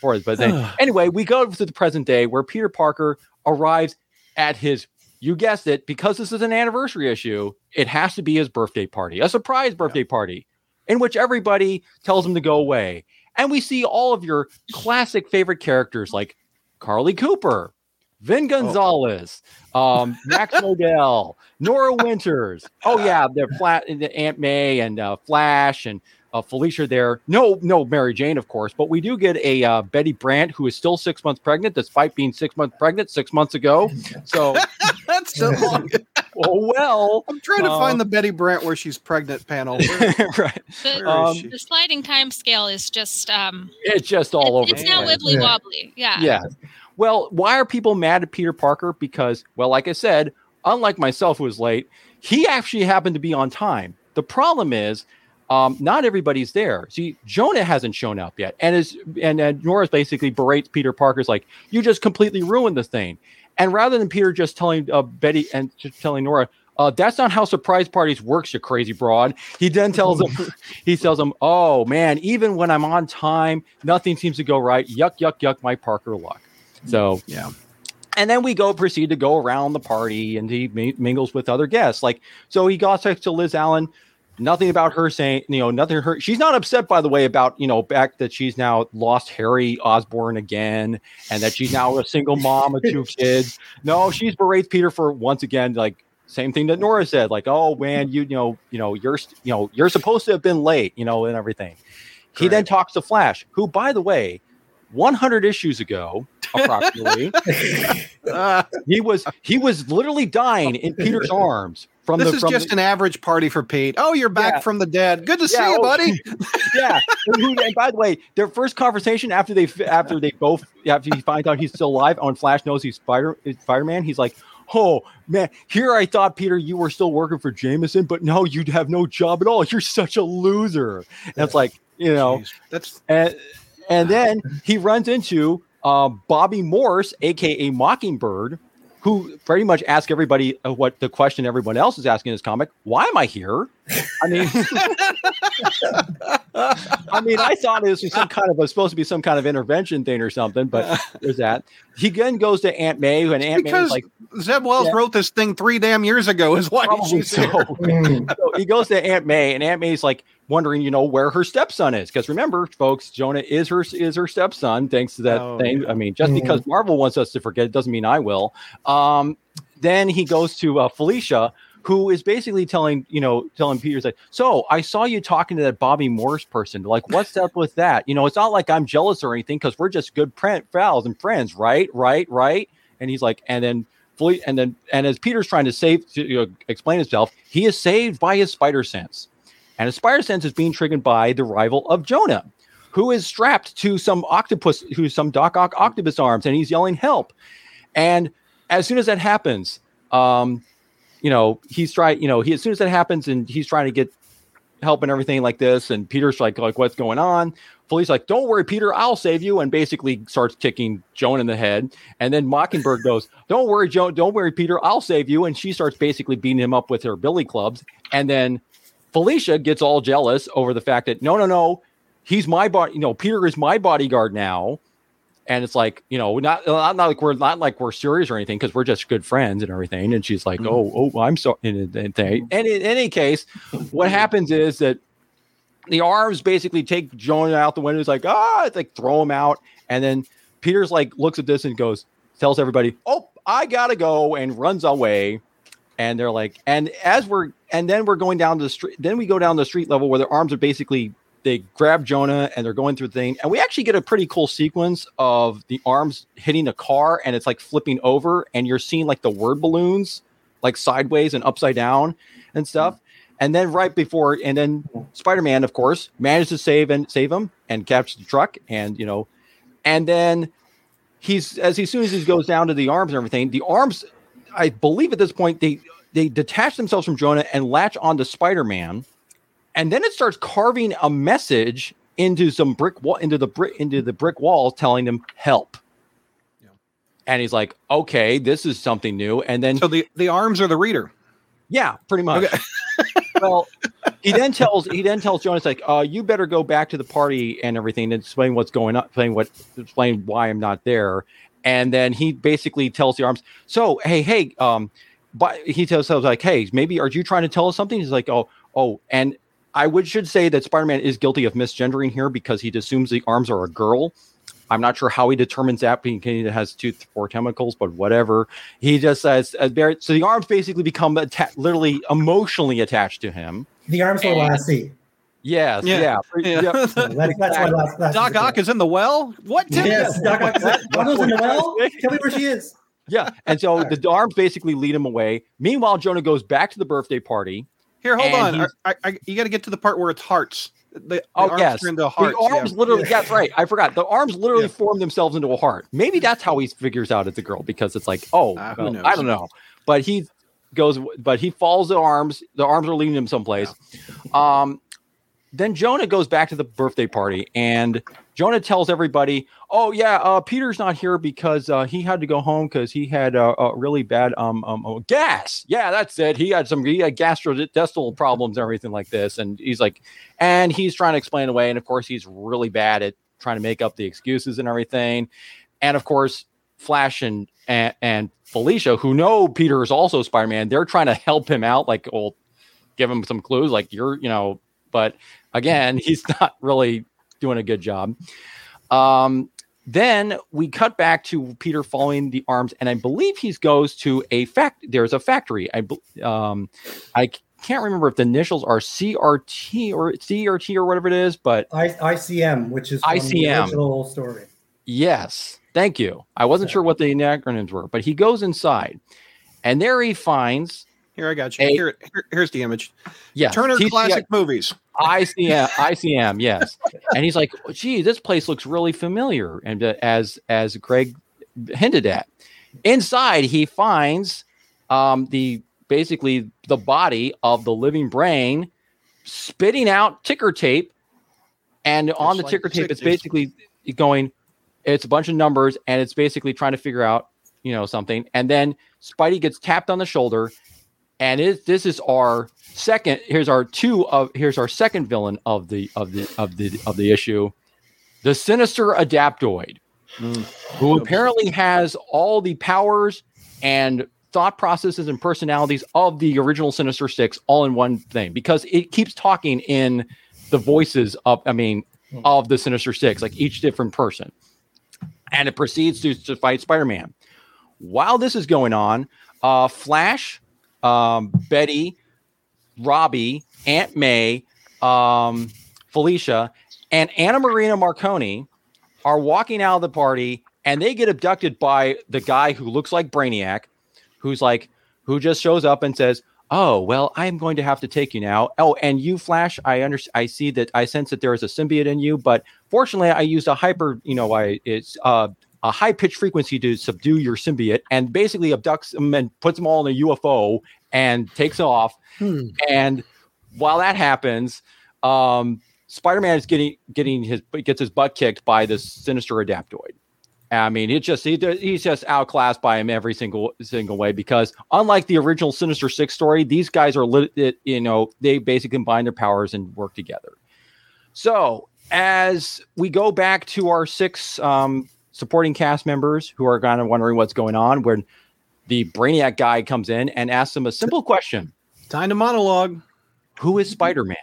for it, but then, anyway, we go to the present day where Peter Parker arrives at his. You guessed it, because this is an anniversary issue. It has to be his birthday party, a surprise birthday party, in which everybody tells him to go away, and we see all of your classic favorite characters like Carly Cooper, Vin Gonzalez, um, Max Modell, Nora Winters. Oh yeah, the flat the Aunt May and uh, Flash and uh, Felicia there. No, no Mary Jane, of course, but we do get a uh, Betty Brant who is still six months pregnant, despite being six months pregnant six months ago. So, That's so long. oh well. I'm trying to Uh, find the Betty Brant where she's pregnant panel. Where- right. The, Um, the sliding time scale is just um It's just all it- over. it's the now place. wibbly Yeah. wobbly. Yeah. Yeah. Well, why are people mad at Peter Parker? Because, well, like I said, unlike myself who was late, he actually happened to be on time. The problem is, um, not everybody's there. See, Jonah hasn't shown up yet, and is and, and Norris basically berates Peter Parker's like, "You just completely ruined the thing." And rather than Peter just telling uh, Betty and just telling Nora, uh, "That's not how surprise parties works, you crazy broad," he then tells him, he tells them, "Oh man, even when I'm on time, nothing seems to go right. Yuck, yuck, yuck, my Parker luck." So Yeah. and then we go proceed to go around the party and he mingles with other guests. Like so, he gossips to Liz Allan. Nothing about her saying, you know, nothing her. She's not upset, by the way, about you know, back that she's now lost Harry Osborn again, and that she's now a single mom of two kids. No, she's berates Peter for once again, like same thing that Nora said, like, oh man, you, you know, you know, you're you know, you're supposed to have been late, you know, and everything. He then talks to Flash, who, by the way, 100 issues ago, approximately, Uh, he was he was literally dying in Peter's arms from this the is from just the, an average party for Pete. Oh, you're back Yeah. from the dead. Good to see you, oh, buddy. yeah. And who- and by the way, their first conversation after they after they both after he finds out he's still alive, on Flash knows he's Spider Spider Man. He's like, "Oh man, here I thought Peter you were still working for Jameson, but no, you'd have no job at all. You're such a loser." And it's like you know, Jeez, that's and and then he runs into uh, Bobbi Morse, aka Mockingbird, who pretty much asks everybody uh, what the question everyone else is asking in this comic: Why am I here? I mean, I mean, I thought this was some kind of was supposed to be some kind of intervention thing or something, but there's that. He then goes to Aunt May, and Aunt May because is like, Zeb Wells Yeah. wrote this thing three damn years ago. Is why probably she's so. Mm. So he goes to Aunt May, and Aunt May's like wondering, you know, where her stepson is. Because remember, folks, Jonah is her is her stepson, thanks to that Oh, thing. yeah. I mean, just Mhm. because Marvel wants us to forget, it doesn't mean I will. Um, then he goes to uh, Felicia, who is basically telling, you know, telling Peter's like, so I saw you talking to that Bobbi Morse person. Like, what's up with that? You know, it's not like I'm jealous or anything because we're just good pre- pals and friends, right? Right? Right? And he's like, and then fully and then and as Peter's trying to save to you know, explain himself, he is saved by his spider sense. And his spider sense is being triggered by the rival of Jonah, who is strapped to some octopus, who's some Doc Ock octopus arms, and he's yelling help. And as soon as that happens, um, you know, he's trying, you know, he as soon as that happens and he's trying to get help and everything like this, and Peter's like, like, what's going on? Foley's like, don't worry, Peter, I'll save you, and basically starts kicking Joan in the head. And then Mockingbird goes, Don't worry, Joan, don't worry, Peter, I'll save you. And she starts basically beating him up with her billy clubs. And then Felicia gets all jealous over the fact that no, no, no, he's my body, you know, Peter is my bodyguard now. And it's like, you know, not not, not like we're not like we're serious or anything because we're just good friends and everything. And she's like, Mhm. oh, oh, I'm so. And, and, and in any case, what happens is that the arms basically take Jonah out the window. It's like, ah, it's like throw him out. And then Peter's like looks at this and goes, tells everybody, oh, I gotta go, and runs away. And they're like, and as we're, and then we're going down the street, then we go down the street level where their arms are basically, they grab Jonah and they're going through the thing. And we actually get a pretty cool sequence of the arms hitting a car and it's like flipping over, and you're seeing like the word balloons like sideways and upside down and stuff. And then right before, and then Spider-Man, of course, managed to save and save him and capture the truck, and you know, and then he's as, as soon as he goes down to the arms and everything, the arms, I believe at this point they they detach themselves from Jonah and latch onto Spider-Man, and then it starts carving a message into some brick wall into the brick into the brick wall, telling them help. Yeah. And he's like, "Okay, this is something new." And then So the the arms are the reader. yeah, pretty much. Okay. well, he then tells he then tells Jonas like, uh, you better go back to the party and everything and explain what's going on, explain what explain why I'm not there. And then he basically tells the arms, so hey, hey, um, but he tells us like, hey, maybe are you trying to tell us something? He's like, oh, oh, and I would should say that Spider-Man is guilty of misgendering here because he assumes the arms are a girl. I'm not sure how he determines that because he has two, four chemicals, but whatever. He just says, uh, Barrett, so the arms basically become atta- literally emotionally attached to him. The arms were last seat. Yes, Yeah. yeah, Yeah. yeah. That's, that's why last, last Doc Ock is in the well. What? Tim? Yes, Doc Ock. Wonder's in the well. Tell me where she is. yeah. And so the arms basically lead him away. Meanwhile, Jonah goes back to the birthday party. Here, hold And on. I, I, you got to get to the part where it's hearts. The, the Oh, arms yes. turn into hearts. the arms yeah. literally, that's right. I forgot. The arms literally Yeah. form themselves into a heart. Maybe that's how he figures out it's a girl because it's like, oh, who well. I don't know. But he goes, but he falls the arms. The arms are leading him someplace. Um, then Jonah goes back to the birthday party and Jonah tells everybody, "Oh yeah, uh, Peter's not here because uh, he had to go home because he had a really bad um, um uh, gas. Yeah, that's it. He had some he had gastrointestinal problems and everything like this. And he's like, and he's trying to explain away. And of course, he's really bad at trying to make up the excuses and everything. And of course, Flash and and, and Felicia, who know Peter is also Spider Man, they're trying to help him out. Like, well, give him some clues, like you're, you know, but again, he's not really doing a good job. Um, then we cut back to Peter following the arms, and I believe he goes to a fact. There's a factory. I um, I can't remember if the initials are CRT or CRT or whatever it is, but I, ICM, which is from the ICM. original story. Yes, thank you. I wasn't sure what the acronyms were, but he goes inside, and there he finds Here, I got you. A- Here, here- here's the image. Yeah, Turner TCI Classic Movies. ICM, ICM, yes. And he's like, "Gee, this place looks really familiar." And uh, as as Greg hinted at, inside he finds um, the basically the body of the living brain spitting out ticker tape, and on the like ticker tape, it's basically going. It's a bunch of numbers, and it's basically trying to figure out, you know, something. And then Spidey gets tapped on the shoulder, and it, this is our second. Here's our two of here's our second villain of the of the of the of the issue, the sinister adaptoid, who apparently has all the powers and thought processes and personalities of the original Sinister Six all in one thing because it keeps talking in the voices of I mean of the Sinister Six, like each different person, and it proceeds to, to fight Spider-Man. While this is going on, uh, Flash, um, Betty, Robbie, Aunt May, um, Felicia, and Anna Maria Marconi are walking out of the party and they get abducted by the guy who looks like Brainiac, who's like, who just shows up and says, Oh, well, I'm going to have to take you now. Oh, and you, Flash, I understand. I see that I sense that there is a symbiote in you, but fortunately, I used a hyper, you know, I it's uh, a high pitched frequency to subdue your symbiote and basically abducts them and puts them all in a UFO and takes off. Hmm. And while that happens, um, Spider-Man is getting getting his gets his butt kicked by this sinister adaptoid. I mean, it just he, he's just outclassed by him every single single way because unlike the original Sinister Six story, these guys are lit, it, you know they basically combine their powers and work together. So as we go back to our six um, supporting cast members who are kind of wondering what's going on, when the Brainiac guy comes in and asks them a simple question: Time to monologue. who is Spider-Man?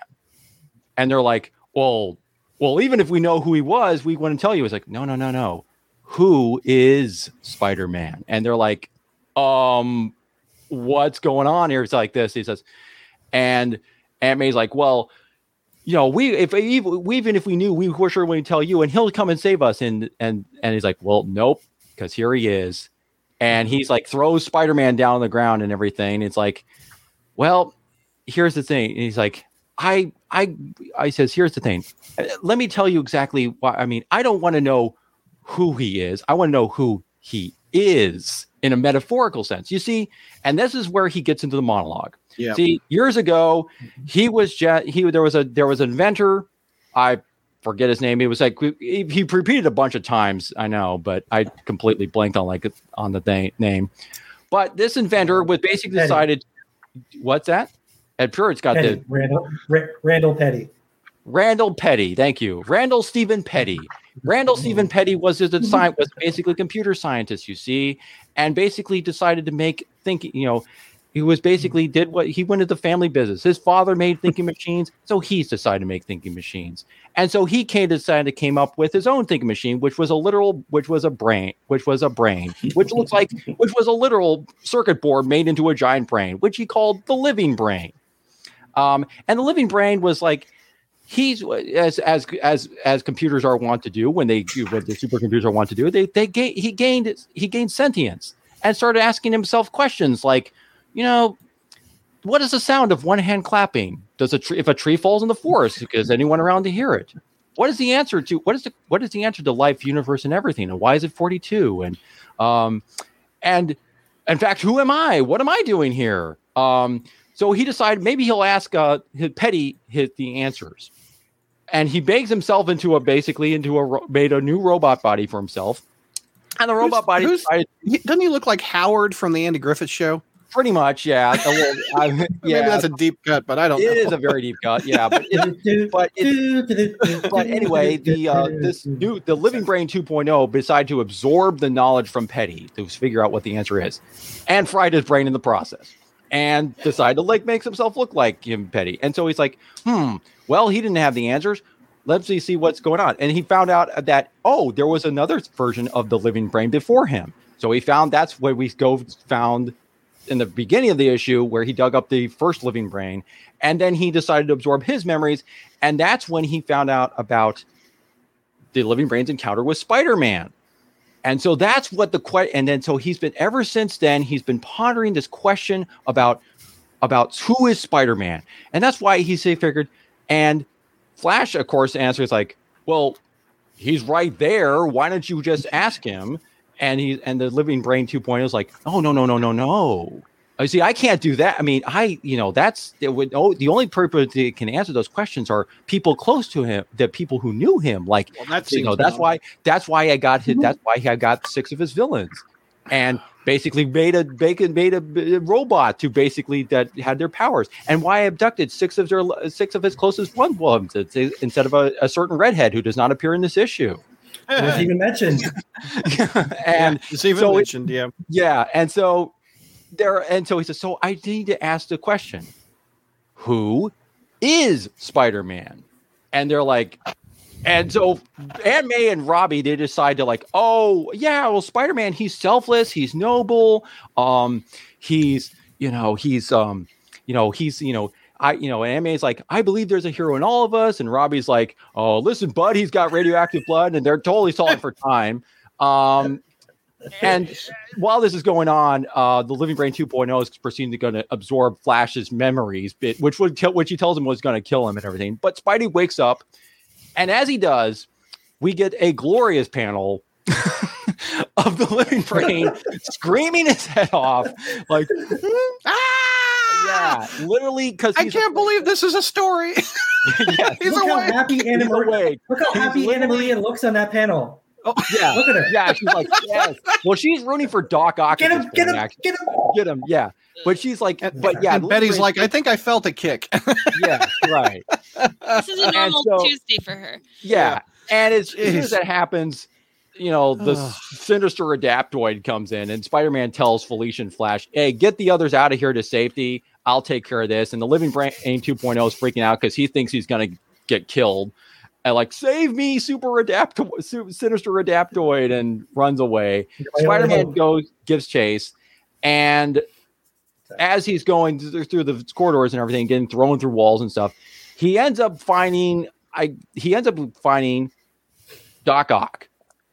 And they're like, well, well, even if we know who he was, we wouldn't tell you. It's like, no, no, no, no. Who is Spider-Man? And they're like, um, what's going on here? It's like this. He says, and Aunt May's like, well, you know, we if even even if we knew, we were sure we'd tell you, and he'll come and save us. And and and he's like, well, nope, because here he is, and he's like throws Spider-Man down on the ground and everything. It's like, well, here's the thing. And he's like, I, I, I says, here's the thing. Uh, Let me tell you exactly why. I mean, I don't want to know who he is. I want to know who he is in a metaphorical sense. You see, and this is where he gets into the monologue. Yeah. See, years ago, he was just he. There was a there was an inventor. I forget his name. He was like he, he repeated a bunch of times. I know, but I completely blanked on like on the thing, name. But this inventor was basically Petty. decided. What's that? I'm sure it's got the Randall, Ra- Randall Petty. Randall Petty. Thank you, Randall Stephen Petty. Randall Stephen Petty was a mm-hmm. sci- was basically a computer scientist, you see, and basically decided to make thinking. You know, he was basically did what he went into the family business. His father made thinking machines, so he's decided to make thinking machines, and so he came decided to came up with his own thinking machine, which was a literal, which was a brain, which was a brain, which looks like, which was a literal circuit board made into a giant brain, which he called the living brain. Um, and the living brain was like he's as as as as computers are wont to do when they do what the supercomputers are wont to do. They they gain he gained he gained sentience and started asking himself questions like, you know, what is the sound of one hand clapping? Does a tree if a tree falls in the forest? Is anyone around to hear it? What is the answer to what is the what is the answer to life, universe, and everything? And why is it forty two? And um and in fact, who am I? What am I doing here? Um, so he decided maybe he'll ask uh, his Petty hit the answers, and he bakes himself into a basically into a ro- made a new robot body for himself, and the robot Who's- body who's- decided, Doesn't he look like Howard from the Andy Griffith Show? Pretty much yeah a little, I- Maybe yeah that's a deep cut, but I don't. it know. is a very deep cut yeah but it, but it, but anyway, the uh, this new the Living Brain 2.0 decided to absorb the knowledge from Petty to figure out what the answer is, and fried his brain in the process. and decided to like makes himself look like him petty. And so he's like, hmm, well, he didn't have the answers. Let's see, see what's going on. And he found out that, oh, there was another version of the living brain before him. So he found that's where we go found in the beginning of the issue where he dug up the first living brain. And then he decided to absorb his memories. And that's when he found out about the living brain's encounter with Spider-Man. And so that's what the question. And then so he's been ever since then. He's been pondering this question about about who is Spider Man, and that's why he say figured. And Flash, of course, answers like, "Well, he's right there. Why don't you just ask him?" And he and the Living Brain 2.0 is like, "Oh no no no no no." i see, I can't do that. I mean, I, you know, that's it would, oh, the only person that can answer those questions are people close to him, the people who knew him. Like, Well, that you know, that's why, that's why I got hit. Mm-hmm. That's why I got six of his villains, and basically made a bacon made a, robot to basically that had their powers, and why I abducted six of their six of his closest ones instead of a, a certain redhead who does not appear in this issue. It was even mentioned. and it's even so it- mentioned. yeah. yeah, and so there, and so he says, so I need to ask the question: Who is Spider Man? And they're like, and so Aunt May and Robbie they decide to like, oh yeah, well Spider Man, he's selfless, he's noble, um, he's you know he's um, you know he's you know. I, you know, and May's like, I believe there's a hero in all of us, and Robbie's like, oh, listen, bud, he's got radioactive blood, and they're totally stalling for time. Um, and while this is going on, uh, the Living Brain 2.0 is proceeding to going to absorb Flash's memories, bit, which would kill, which he tells him was going to kill him and everything. But Spidey wakes up, and as he does, we get a glorious panel of the Living Brain screaming his head off, like, yeah, literally because I can't believe this is a story. yeah, He's look how happy Anna he's Maria. Look how He's happy Anna literally- Maria looks on that panel. Oh, yeah, Look at her. yeah, she's like, yes. Well, she's rooting for Doc Ock. Get at him! this Get him! actually. Get him! get him. Yeah, but she's like, but yeah, and Betty's like, I think I felt a kick. yeah, right, This is a normal so- Tuesday for her. yeah, and as, as soon as that happens, you know, the sinister adaptoid comes in, and Spider-Man tells Felicia and Flash, "Hey, get the others out of here to safety. I'll take care of this." And the Living Brain 2.0 is freaking out because he thinks he's gonna get killed. And like, save me, super adaptoid, sinister adaptoid, and runs away. Spider Man goes, gives chase, and as he's going through the corridors and everything, getting thrown through walls and stuff, he ends up finding I he ends up finding Doc Ock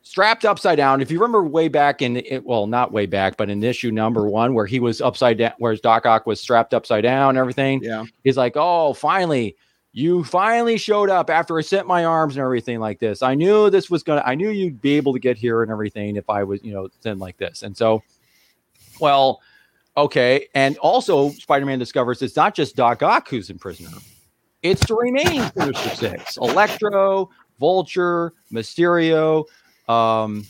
strapped upside down. If you remember way back in it, well, not way back, but in issue number one, where he was upside down, where Doc Ock was strapped upside down and everything, yeah. he's like, "Oh, finally." You finally showed up after I sent my arms and everything like this. I knew this was gonna. I knew you'd be able to get here and everything if I was, you know, then like this. And so, well, okay. And also, Spider-Man discovers it's not just Doc Ock who's in prisoner; it's the remaining Sinister Six: Electro, Vulture, Mysterio. Um,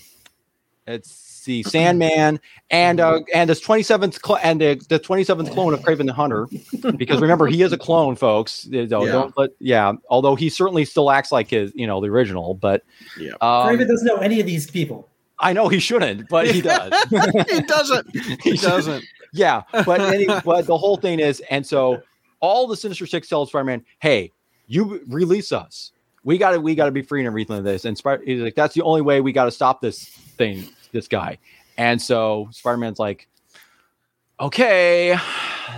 it's the Sandman and uh, and this 27th cl- and the, the 27th clone of Kraven the Hunter because remember he is a clone folks You know, Yeah. don't let, yeah although he certainly still acts like his you know the original but Yeah. um, Kraven doesn't know any of these people. I know he shouldn't but he does he doesn't. He doesn't. yeah but any, but the whole thing is and so all the Sinister Six tells Spider-Man hey you release us we got to we got to be free and everything like this and Spider he's like that's the only way we got to stop this thing this guy and so Spider-Man's like okay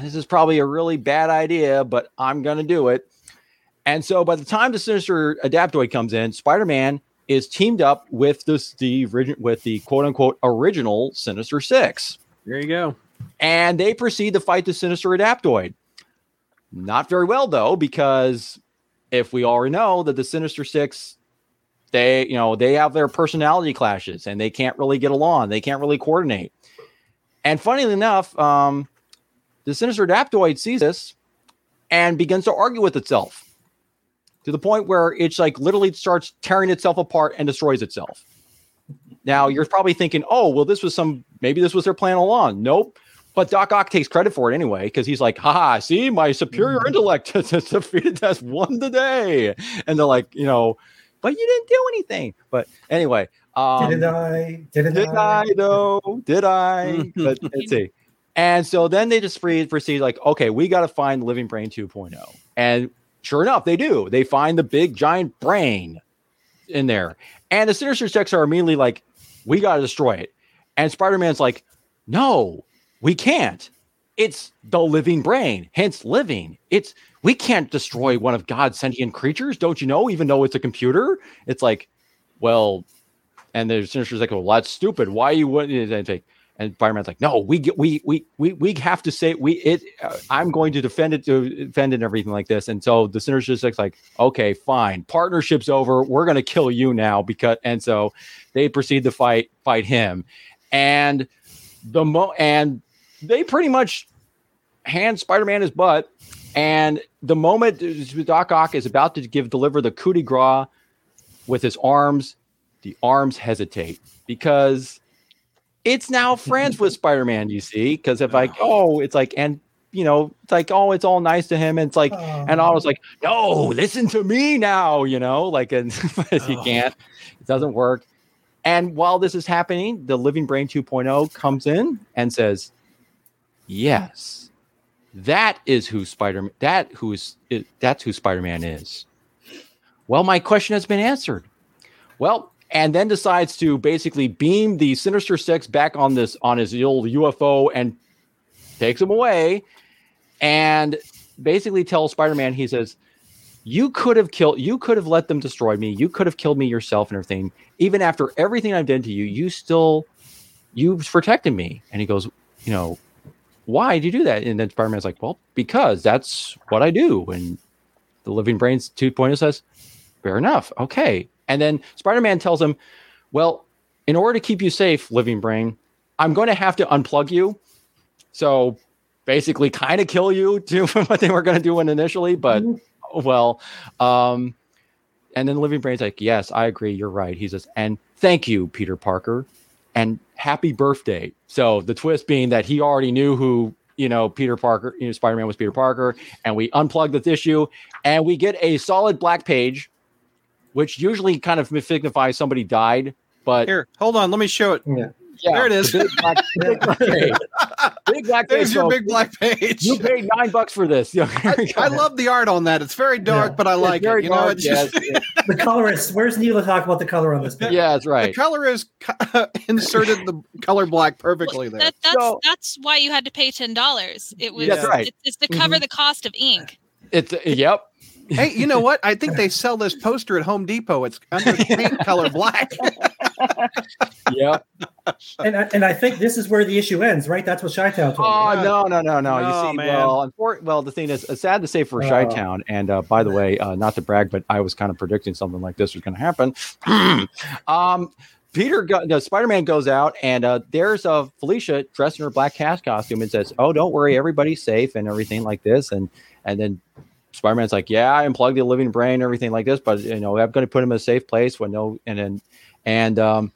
this is probably a really bad idea but I'm gonna do it and so by the time the Sinister Adaptoid comes in Spider-Man is teamed up with this the with the quote unquote original Sinister Six There you go. and they proceed to fight the sinister adaptoid. Not very well though, because if we already know that the Sinister Six, they you know they have their personality clashes and they can't really get along, they can't really coordinate. And funnily enough, um, the Sinister Adaptoid sees this and begins to argue with itself to the point where it's like literally starts tearing itself apart and destroys itself. Now you're probably thinking, oh, well, this was some maybe this was their plan along. Nope. But Doc Ock takes credit for it anyway, because he's like, "Ha! see, my superior intellect has defeated us one today. And they're like, you know, but you didn't do anything. But anyway, um, Didn't I? Didn't did I? I though? Did I? Mhm. but let's see. And so then they just proceed, proceed like, okay, we got to find Living Brain 2.0. And sure enough, they do. They find the big giant brain in there. And the Sinister Six are immediately like, we got to destroy it. And Spider Man's like, no, we can't. It's the living brain, hence living. It's we can't destroy one of God's sentient creatures, don't you know? Even though it's a computer, it's like, well, and the Sinister's like, well, that's stupid. Why you wouldn't? And like, and Spider-Man's like, no, we get, we, we, we, we have to say we, it, uh, I'm going to defend it to defend it and everything like this. And so the Sinister's like, okay, fine, partnership's over. We're going to kill you now because, and so they proceed to fight, fight him. And the mo, and they pretty much hand Spider-Man his butt. And the moment Doc Ock is about to give, deliver the coup de grace with his arms, the arms hesitate because it's now friends with Spider-Man, you see, because if like, oh. oh, it's like, and you know, it's like, oh, it's all nice to him. And it's like, oh. and I was like, no, listen to me now, you know, like, and you oh. can't, it doesn't work. And while this is happening, the Living Brain 2.0 comes in and says, yes, that is who Spider-Man, that who is, that's who Spider-Man is. Well, my question has been answered. Well, and then decides to basically beam the Sinister Six back on this on his old UFO and takes him away, and basically tells Spider-Man, he says, "You could have killed, you could have let them destroy me, you could have killed me yourself and everything. Even after everything I've done to you, you still, you've protected me." And he goes, "You know, why do you do that?" And then Spider-Man's like, "Well, because that's what I do." And the Living Brains 2.0 says, "Fair enough, okay." And then Spider Man tells him, Well, in order to keep you safe, Living Brain, I'm going to have to unplug you. So basically, kind of kill you to what they were going to do initially. But mm-hmm. well, um, and then Living Brain's like, Yes, I agree. You're right. He says, And thank you, Peter Parker. And happy birthday. So the twist being that he already knew who you know Peter Parker, you know Spider Man was Peter Parker, and we unplug this issue, and we get a solid black page which usually kind of signifies somebody died. But here, hold on, let me show it. Yeah. Yeah, there it is. Big black, page. There's page. your big black page. You paid nine bucks for this. I, I, love the art on that. It's very dark, yeah. but I it's like it. You dark, know, it's yes, just... the colorist. Where's Neil to talk about the color on this page? Yeah, that's right. The color is inserted the color black perfectly there. That, that's so, that's why you had to pay ten dollars. It was. That's right. it's to cover mm-hmm. the cost of ink. It's yep hey, you know what? I think they sell this poster at Home Depot. It's under paint color black. Yeah. And I, and I think this is where the issue ends, right? That's what Chi-Town told Oh, me. no, no, no, no. you see, man. well, unfor- well, the thing is, it's sad to say for uh, Chi-Town, and uh, by the way, uh, not to brag, but I was kind of predicting something like this was going to happen. um, Peter, go, no, Spider Man goes out, and uh, there's uh, Felicia dressed in her black cast costume and says, "Oh, don't worry, everybody's safe and everything like this." And and then Spider Man's like, yeah, I unplugged the living brain and everything like this, but you know, I'm going to put him in a safe place when no, and then, and, um,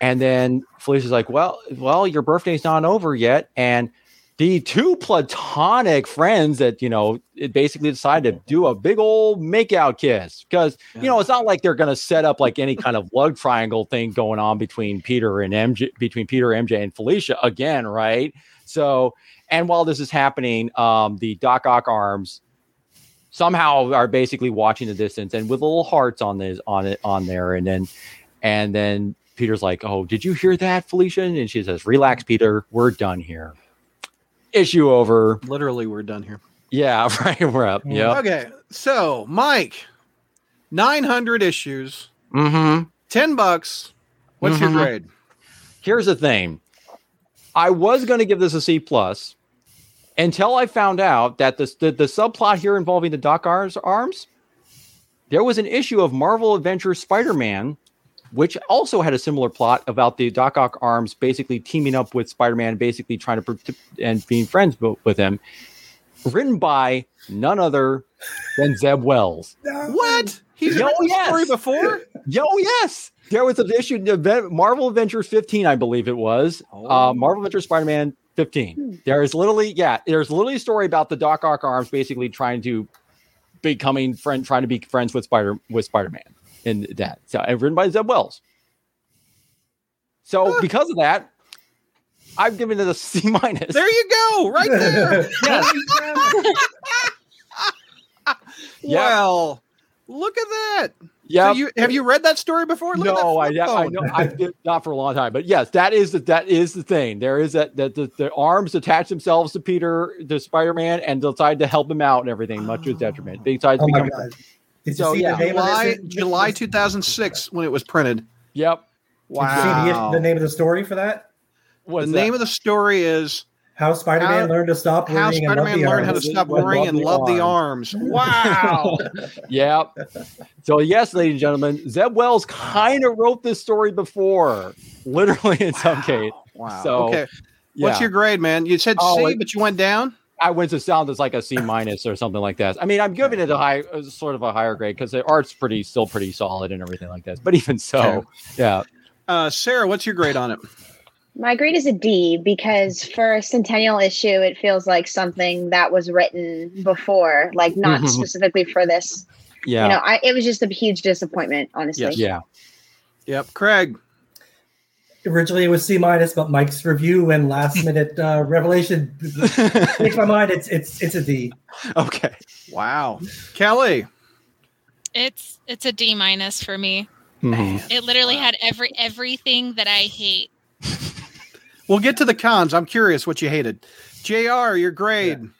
and then Felicia's like, well, well, your birthday's not over yet. And the two platonic friends that, you know, it basically decided to do a big old makeout kiss because, you know, it's not like they're going to set up like any kind of love triangle thing going on between Peter and MJ, between Peter, MJ, and Felicia again, right? So, and while this is happening, um, the Doc Ock arms somehow are basically watching the distance and with little hearts on this on it on there and then and then peter's like oh did you hear that felicia? And she says relax peter. We're done here. Issue over. Literally we're done here. Yeah right we're up. Yeah okay so mike 900 issues. Mm-hmm. 10 bucks. What's mm-hmm. your grade? Here's the thing. I was going to give this a c plus until I found out that the, the, the subplot here involving the Doc Arms, arms, there was an issue of Marvel Adventures Spider Man, which also had a similar plot about the Doc Ock arms basically teaming up with Spider Man, basically trying to and being friends with him, written by none other than Zeb Wells. What? He's Yo, written yes. story before? Yo, yes. There was an issue, Marvel Adventures 15, I believe it was. Uh, oh. Uh, Marvel Adventures Spider Man 15. Hmm. There is literally, yeah, there's literally a story about the Doc Ock arms basically trying to becoming friend, trying to be friends with Spider with Spider Man in that. So, and written by Zeb Wells. So, because of that, I've given it a C minus. There you go, right there. yeah. Yeah. Well, look at that. Yeah. So you have you read that story before? Look no, I, flip I phone. know I did not for a long time, but yes, that is the that is the thing. There is that that the, the arms attach themselves to Peter, the Spider Man, and decide to help him out and everything, much to his oh. dedetriment. They decide to Oh my become. God. Did you So, see yeah. the name July of this? July 2006 when it was printed. Yep. Did you see the, the name of the story for that? The What's name of the story is How Spider-Man learned to stop How worrying and love Spider-Man the Learned How to arms. Stop Love Worrying and the Love the Arms. Wow. yep. So yes, ladies and gentlemen, Zeb Wells kind of wrote this story before, literally in some case. wow. So, okay. Yeah. What's your grade, man? You said Oh, C, it- but you went down. I went to sound as like a C minus or something like that. I mean, I'm giving it a high, uh, sort of a higher grade because the art's pretty, still pretty solid and everything like that. But even so, Okay. yeah. Uh, Sarah, what's your grade on it? My grade is a D because for a centennial issue, it feels like something that was written before, like not Mhm. specifically for this. Yeah. You know, I, it was just a huge disappointment, honestly. Yes. yeah. Yep, Craig. Originally it was C minus, but Mike's review and last minute uh, revelation changed my mind. It's it's it's a D. okay. Wow. Kelly. It's it's a D minus for me. Mhm. It literally had every everything that I hate. We'll get to the cons. I'm curious what you hated. JR, your grade.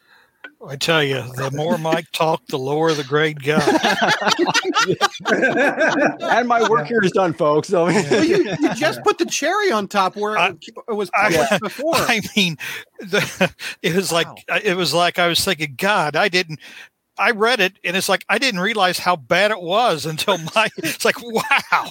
I tell you, the more Mike talked, the lower the grade got. and my work here is done, folks. So Well, you, you just put the cherry on top where I- it, it was I- before. I mean, the, it was like it was like I was thinking, God, I didn't. I read it, and it's like I didn't realize how bad it was until my. It's like wow.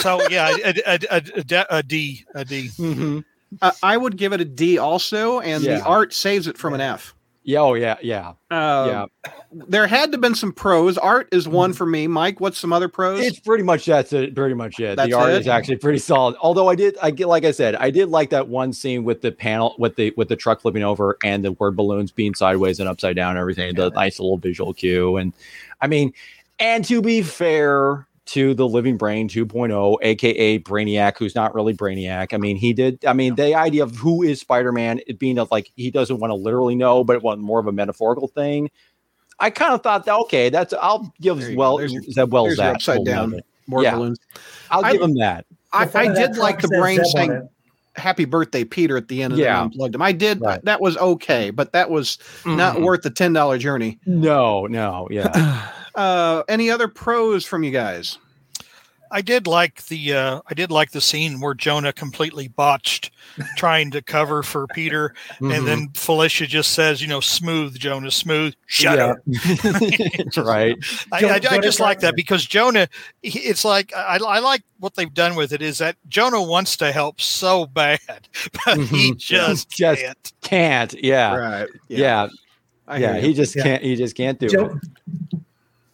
So yeah, a, a, a, a, D- a D, a D. Mhm. Uh, I would give it a D also, and Yeah. the art saves it from an F. Yeah. Oh, yeah. Yeah. Uh, yeah. There had to have been some pros. Art is one for me. Mike, what's some other pros? It's pretty much that's it. Pretty much it. That's the art it? is actually pretty solid. Although I did, I get like I said, I did like that one scene with the panel with the with the truck flipping over and the word balloons being sideways and upside down and everything. The nice little visual cue. And I mean, and to be fair to the Living Brain 2.0, aka Brainiac, who's not really Brainiac. I mean, he did. I mean, the idea of who is Spider-Man, it being of like he doesn't want to literally know, but it was more of a metaphorical thing. I kind of thought that okay, that's I'll give There well go. There's- Zeb Wells that upside down bit. more yeah. balloons. I'll I- give him that. I, The I of that did like the brain Zeb saying "Happy Birthday, Peter" at the end, and Yeah. then unplugged him. I did. Right. That was okay, but that was not Mhm. worth the ten dollar journey. No, no, yeah. Uh, any other pros from you guys? I did like the uh, I did like the scene where Jonah completely botched trying to cover for Peter, Mhm. and then Felicia just says, you know, smooth, Jonah, smooth. Shut Yeah. up. right. I, Jo- I, I just like that because Jonah, it's like I, I like what they've done with it is that Jonah wants to help so bad, but he Mhm. just, Just- can't. Can't. Yeah. Right. Yeah. I Yeah. He just Yeah. can't. He just can't do Jo- it.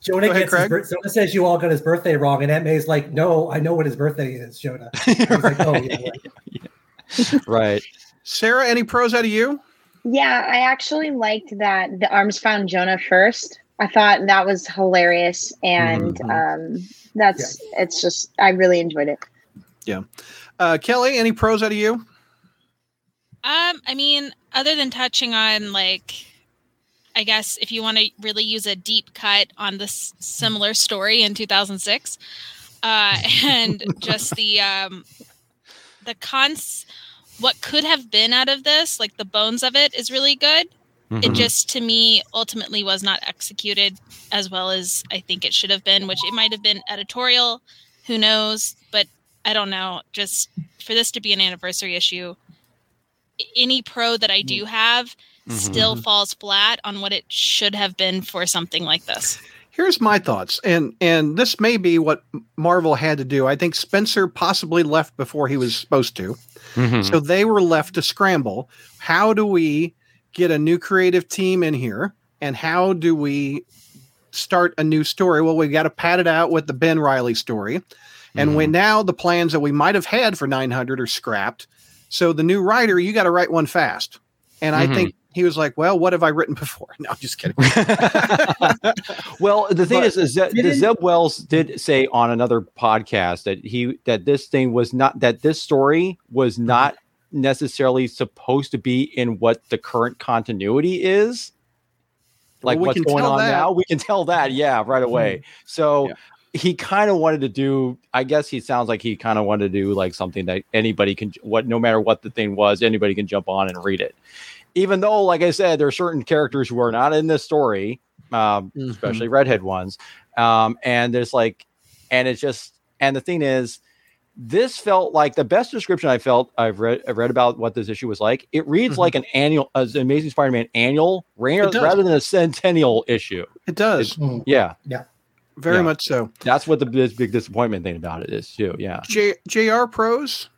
Jonah Go ahead, gets his Craig. bir- Jonah says you all got his birthday wrong, and Aunt May's like, "No, I know what his birthday is, Jonah." He's like, "Oh yeah." right." Right. Sarah, any pros out of you? Yeah, I actually liked that the arms found Jonah first. I thought that was hilarious, and um, that's it's just I really enjoyed it. Yeah, uh, Kelly, any pros out of you? Um, I mean, other than touching on like, I guess if you want to really use a deep cut on this similar story in 2006, uh, and just the um, the cons, what could have been out of this, like the bones of it, is really good. It Mhm. just to me ultimately was not executed as well as I think it should have been, which it might have been editorial, who knows, but I don't know. Just for this to be an anniversary issue, any pro that I do have still falls flat on what it should have been for something like this. Here's my thoughts, and and this may be what Marvel had to do. I think Spencer possibly left before he was supposed to, Mhm. so they were left to scramble. How do we get a new creative team in here, and how do we start a new story? Well, we've got to pad it out with the Ben Riley story, and Mm-hmm. when now the plans that we might have had for 900 are scrapped. So the new writer, you got to write one fast, and I Mhm. think. He was like, "Well, what have I written before?" No, I'm just kidding. well, the thing But is, is that the Zeb Wells did say on another podcast that he that this thing was not that this story was Mm-hmm. not necessarily supposed to be in what the current continuity is. Like Well, we what's going on that. now, we can tell that, yeah, right away. So Yeah. he kind of wanted to do. I guess he sounds like he kind of wanted to do like something that anybody can, what no matter what the thing was, anybody can jump on and read it. Even though, like I said, there are certain characters who are not in this story, um, Mhm. especially redhead ones, um, and there's like, and it's just, and the thing is, this felt like the best description I felt I've read I've read about what this issue was like. It reads Mhm. like an annual, uh, an Amazing Spider-Man annual, ra- rather than a centennial issue. It does Mm. Yeah, very yeah. much so. that's what the big, big disappointment thing about it is too. Yeah, J- Jr. Pros,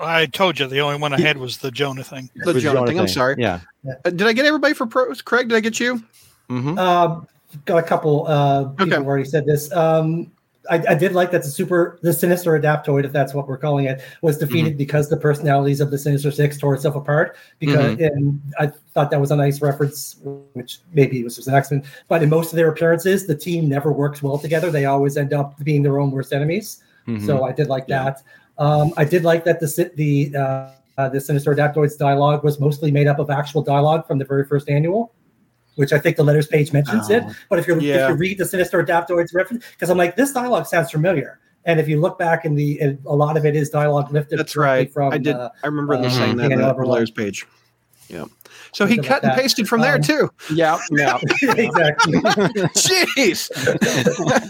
I told you the only one I had was the Jonah thing. the With Jonah thing. I'm sorry. Yeah. Uh, did I get everybody for pros? Craig, did I get you? hmm Uh, got a couple uh, people Okay. who already said this. Um, I, I did like that the super, the sinister adaptoid, if that's what we're calling it, was defeated because the personalities of the Sinister Six tore itself apart. Because and I thought that was a nice reference, which maybe it was just an accident. But in most of their appearances, the team never works well together. They always end up being their own worst enemies. Mm-hmm. So I did like that. Um, I did like that the the uh, uh, the Sinister Adaptoids dialogue was mostly made up of actual dialogue from the very first annual, which I think the letters page mentions it. Oh, But if you yeah. if you read the Sinister Adaptoids reference, because I'm like this dialogue sounds familiar, and if you look back in the in, a lot of it is dialogue lifted. That's right. From I did. uh, I remember them uh, saying that in the Layers page. Yeah. So he cut and pasted from there Um, too. Yeah, yeah. exactly. Jeez.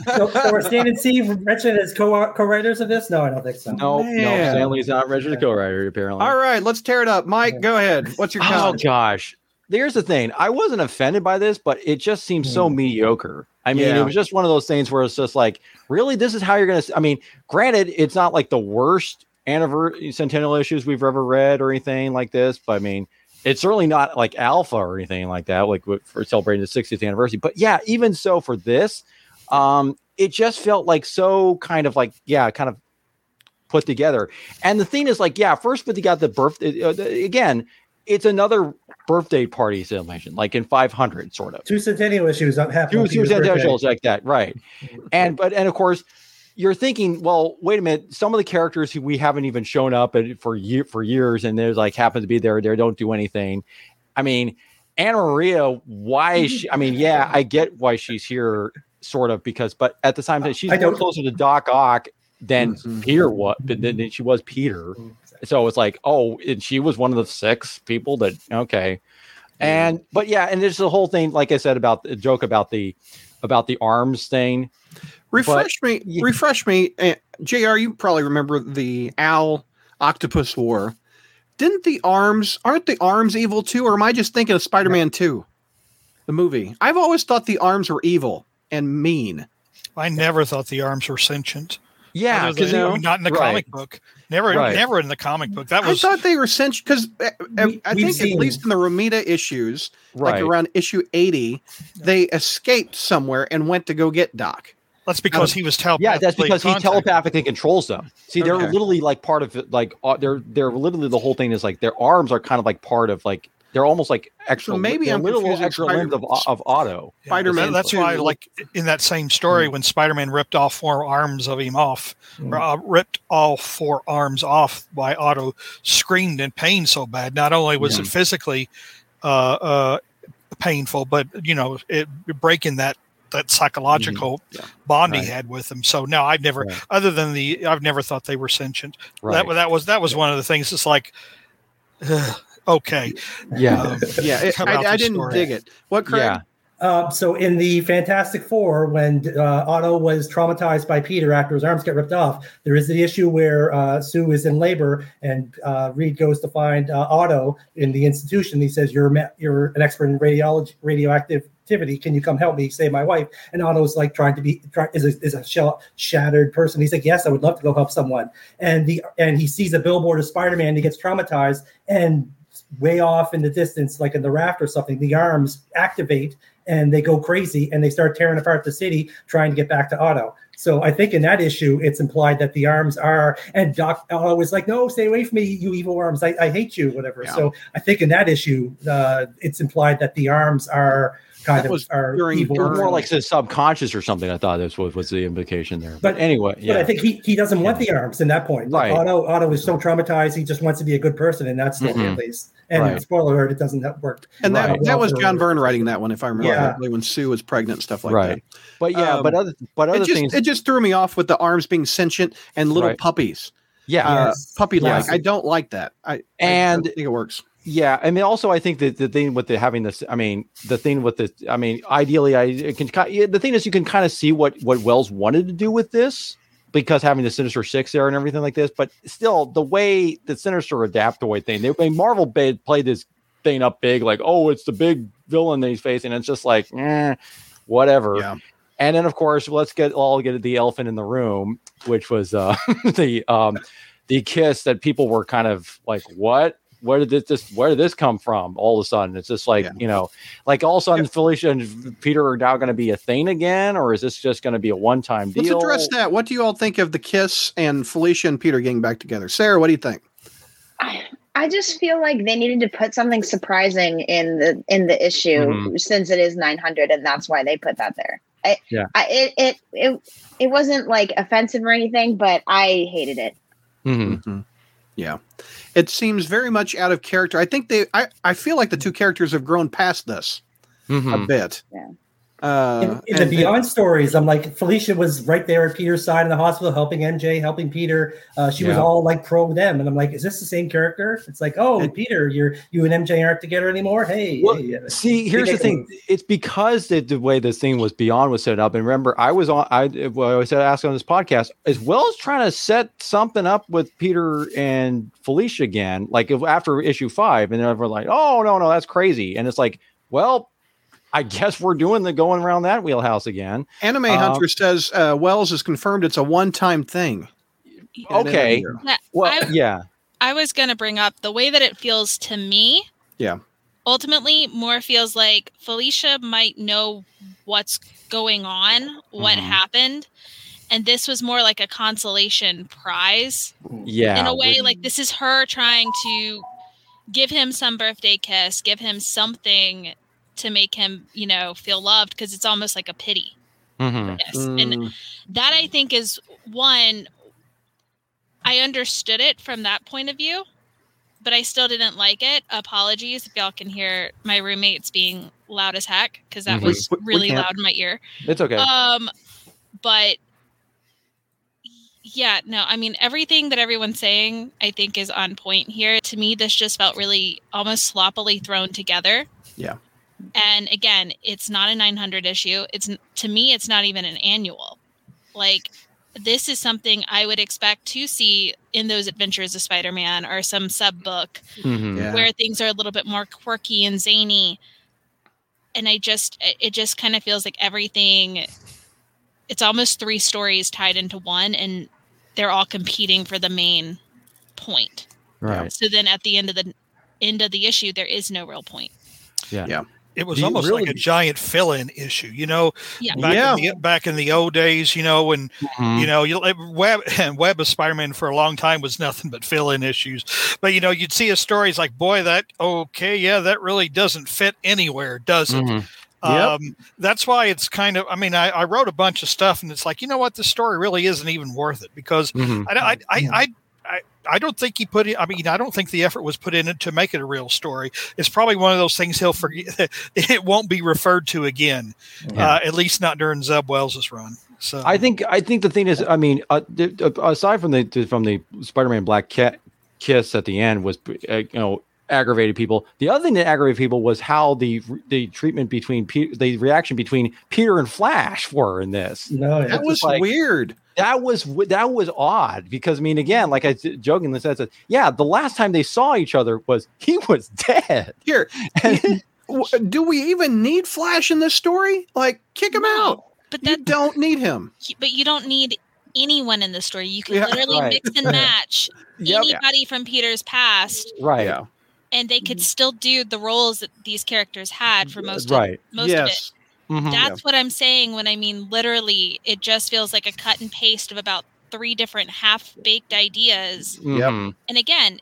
so, so are Stan and Steve mentioned as co co-writers of this? No, I don't think so. no, no, Stan Lee's not registered co-writer apparently. All right, let's tear it up. Mike, go ahead. What's your Oh gosh. Here's the thing. I wasn't offended by this, but it just seems so mediocre. I mean, Yeah. it was just one of those things where it's just like, really, this is how you're gonna. I mean, granted, it's not like the worst anniversary centennial issues we've ever read or anything like this, but I mean, it's certainly not like alpha or anything like that, like for celebrating the 60th anniversary. But yeah, even so, for this, um, it just felt like so kind of like, yeah, kind of put together. And the thing is, like, yeah, first, but you got the birthday uh, the- again. It's another birthday party celebration, like in 500, sort of Two centennial issues. Half two on two Peter's birthday. centennials like that, right? And but and of course, you're thinking, well, wait a minute. Some of the characters who we haven't even shown up for year for years, and there's like happen to be there, they don't do anything. I mean, Anna Maria, why is she? I mean, yeah, I get why she's here, sort of, because but at the same time, she's more closer to Doc Ock than Mhm. Peter was, than, than she was Peter. So it's like, oh, and she was one of the six people that okay. And but yeah, and there's the whole thing, like I said, about the joke about the about the arms thing. Refresh me. Yeah. Refresh me. Uh, Jr. You probably remember the Al Octopus War. Didn't the arms? Aren't the arms evil too? Or am I just thinking of Spider-Man Two, the movie? I've always thought the arms were evil and mean. I never thought the arms were sentient. Yeah, Other because than- not in the right. comic book. Never, Right. never in the comic book. That I thought they were sentient because We- I we've think at least in the Romita issues, like around issue eighty, they escaped somewhere and went to go get Doc. that's because he was telepathically yeah, that's because he telepathically controls them. See, they're Okay. literally like part of it. Like uh, they're they're literally the whole thing is like their arms are kind of like part of like they're almost like extra. So maybe I'm little confusing extra Spider- limbs of of Otto. Yeah, Spider-Man That's why, like in that same story, when Spider-Man ripped all four arms of him off, Mm. uh, ripped all four arms off by Otto, screamed in pain so bad. Not only was it physically uh, uh, painful, but you know, it breaking that that psychological Yeah. bond he had with them. So no, I've never, Right. other than the, I've never thought they were sentient. Right. That that was that was one of the things. It's like, ugh, okay, yeah. um, Yeah, it, I, I didn't story. dig it. What? Craig? Yeah. Uh, so in the Fantastic Four, when uh, Otto was traumatized by Peter after his arms get ripped off, there is the issue where uh, Sue is in labor and uh, Reed goes to find uh, Otto in the institution. He says, "You're a you're an expert in radiology, radioactivity. Can you come help me save my wife?" And Otto's like trying to be try, is a, is a shell, shattered person. He's like, "Yes, I would love to go help someone." And the and he sees a billboard of Spider-Man. He gets traumatized and way off in the distance, like in the raft or something, the arms activate and they go crazy and they start tearing apart the city trying to get back to Otto. So I think in that issue, it's implied that the arms are, and Doc Otto was like, no, stay away from me, you evil arms. I, I hate you, whatever. Yeah. So I think in that issue, uh, it's implied that the arms are kind That of was are during evil. It more like the subconscious or something. I thought this was, was the implication there. But, But- anyway, yeah. But I think he, he doesn't want the arms in that point. Like, Right. Otto Otto is so traumatized, he just wants to be a good person in that story Mhm. at least. And Right. spoiler alert, it doesn't work. And that, Right. that was John for- Byrne writing that one, if I remember Yeah. correctly, when Sue was pregnant stuff like that, Right. but yeah, Um, but other but that. other It just, things, it just threw me off with the arms being sentient and little Right. puppies, yeah, uh, Yes. puppy like. Yes. I don't like that. I I And- don't think it works. Yeah, I mean, also, I think that the thing with the having this, I mean, the thing with the, I mean, ideally, I can. yeah, The thing is, you can kind of see what what Wells wanted to do with this because having the Sinister Six there and everything like this. But still, the way the Sinister Adaptoid thing, they mean, Marvel ba- played this thing up big, like, oh, it's the big villain that he's facing. And it's just like, eh, whatever. Yeah. And then, of course, let's get all get the elephant in the room, which was uh, the um, the kiss that people were kind of like, what? Where did this, this where did this come from? All of a sudden, it's just like Yeah. you know, like all of a sudden, Felicia and Peter are now going to be a thing again, or is this just going to be a one time deal? Let's address that. What do you all think of the kiss and Felicia and Peter getting back together? Sarah, what do you think? I, I just feel like they needed to put something surprising in the in the issue Mhm. since it is 900 and that's why they put that there. I, Yeah. I, it, it it it wasn't like offensive or anything, but I hated it. Mhm. Yeah. It seems very much out of character. I think they I, I feel like the two characters have grown past this a Mhm. bit. Yeah. Uh, in, in the Beyond stories, I'm like Felicia was right there at Peter's side in the hospital, helping MJ, helping Peter. Uh, she was all like pro them, and I'm like, is this the same character? It's like, oh, And- Peter, you're you and MJ aren't together anymore. Hey, Well, hey, See, here's the thing. It's because the, the way this thing was beyond was set up. And remember, I was on. I well, I was asked on this podcast as well as trying to set something up with Peter and Felicia again, like if, after issue five, and then we're like, oh no, no, that's crazy. And it's like, well, I guess we're doing the going around that wheelhouse again. Anime Uh, Hunter says uh, Wells has confirmed it's a one time thing. Okay. Yeah, Well, I- yeah, I was going to bring up the way that it feels to me. Yeah. Ultimately, more feels like Felicia might know what's going on, what Mhm. happened. And this was more like a consolation prize yeah. in a way. which- Like, this is her trying to give him some birthday kiss, give him something to make him, you know, feel loved because it's almost like a pity Mhm. kiss. And Mm, that I think is one I understood it from that point of view, but I still didn't like it. Apologies if y'all can hear my roommates being loud as heck because that Mhm. was We- we really can't. loud in my ear. It's okay. Um but yeah, no, I mean everything that everyone's saying I think is on point here. To me this just felt really almost sloppily thrown together. Yeah. And again, it's not a 900 issue. It's to me it's not even an annual. Like this is something I would expect to see in those adventures of Spider-Man or some sub book Mhm. yeah. where things are a little bit more quirky and zany. And I just, it- it just kind of feels like everything, it's almost three stories tied into one, and they're all competing for the main point. Right. So then at the end of the end of the issue, there is no real point. It was almost really- like a giant fill-in issue, you know. Yeah. Back Yeah. in the back in the old days, you know, when Mhm. you know, you web and web of Spider-Man for a long time was nothing but fill-in issues. But you know, you'd see a story, it's like, boy, that okay, yeah, that really doesn't fit anywhere, does it? Mhm. Yep. Um, that's why it's kind of. I mean, I, I wrote a bunch of stuff, and it's like, you know what, this story really isn't even worth it because Mhm. I, I, I, I, I, don't think he put it. I mean, I don't think the effort was put in to make it a real story. It's probably one of those things he'll forget. it won't be referred to again, Yeah. uh, at least not during Zeb Wells's run. So I think I think the thing is, I mean, uh, uh, aside from the from the Spider-Man Black Cat kiss at the end was, uh, you know, aggravated people. The other thing that aggravated people was how the the treatment between Pe- the reaction between Peter and Flash were in this. no, that was like- weird. That was that was odd because I mean, again, like I jokingly said, that, yeah, the last time they saw each other was he was dead. Here, And- do we even need Flash in this story? Like, kick him No, out. But You that, don't need him. but you don't need anyone in the story. You can Yeah, literally right. mix and match Yep. anybody from Peter's past, Right. Yeah. And they could still do the roles that these characters had for most of Right. most of it. yes. Mhm. That's what I'm saying when I mean literally, it just feels like a cut and paste of about three different half baked ideas. Mhm. And again,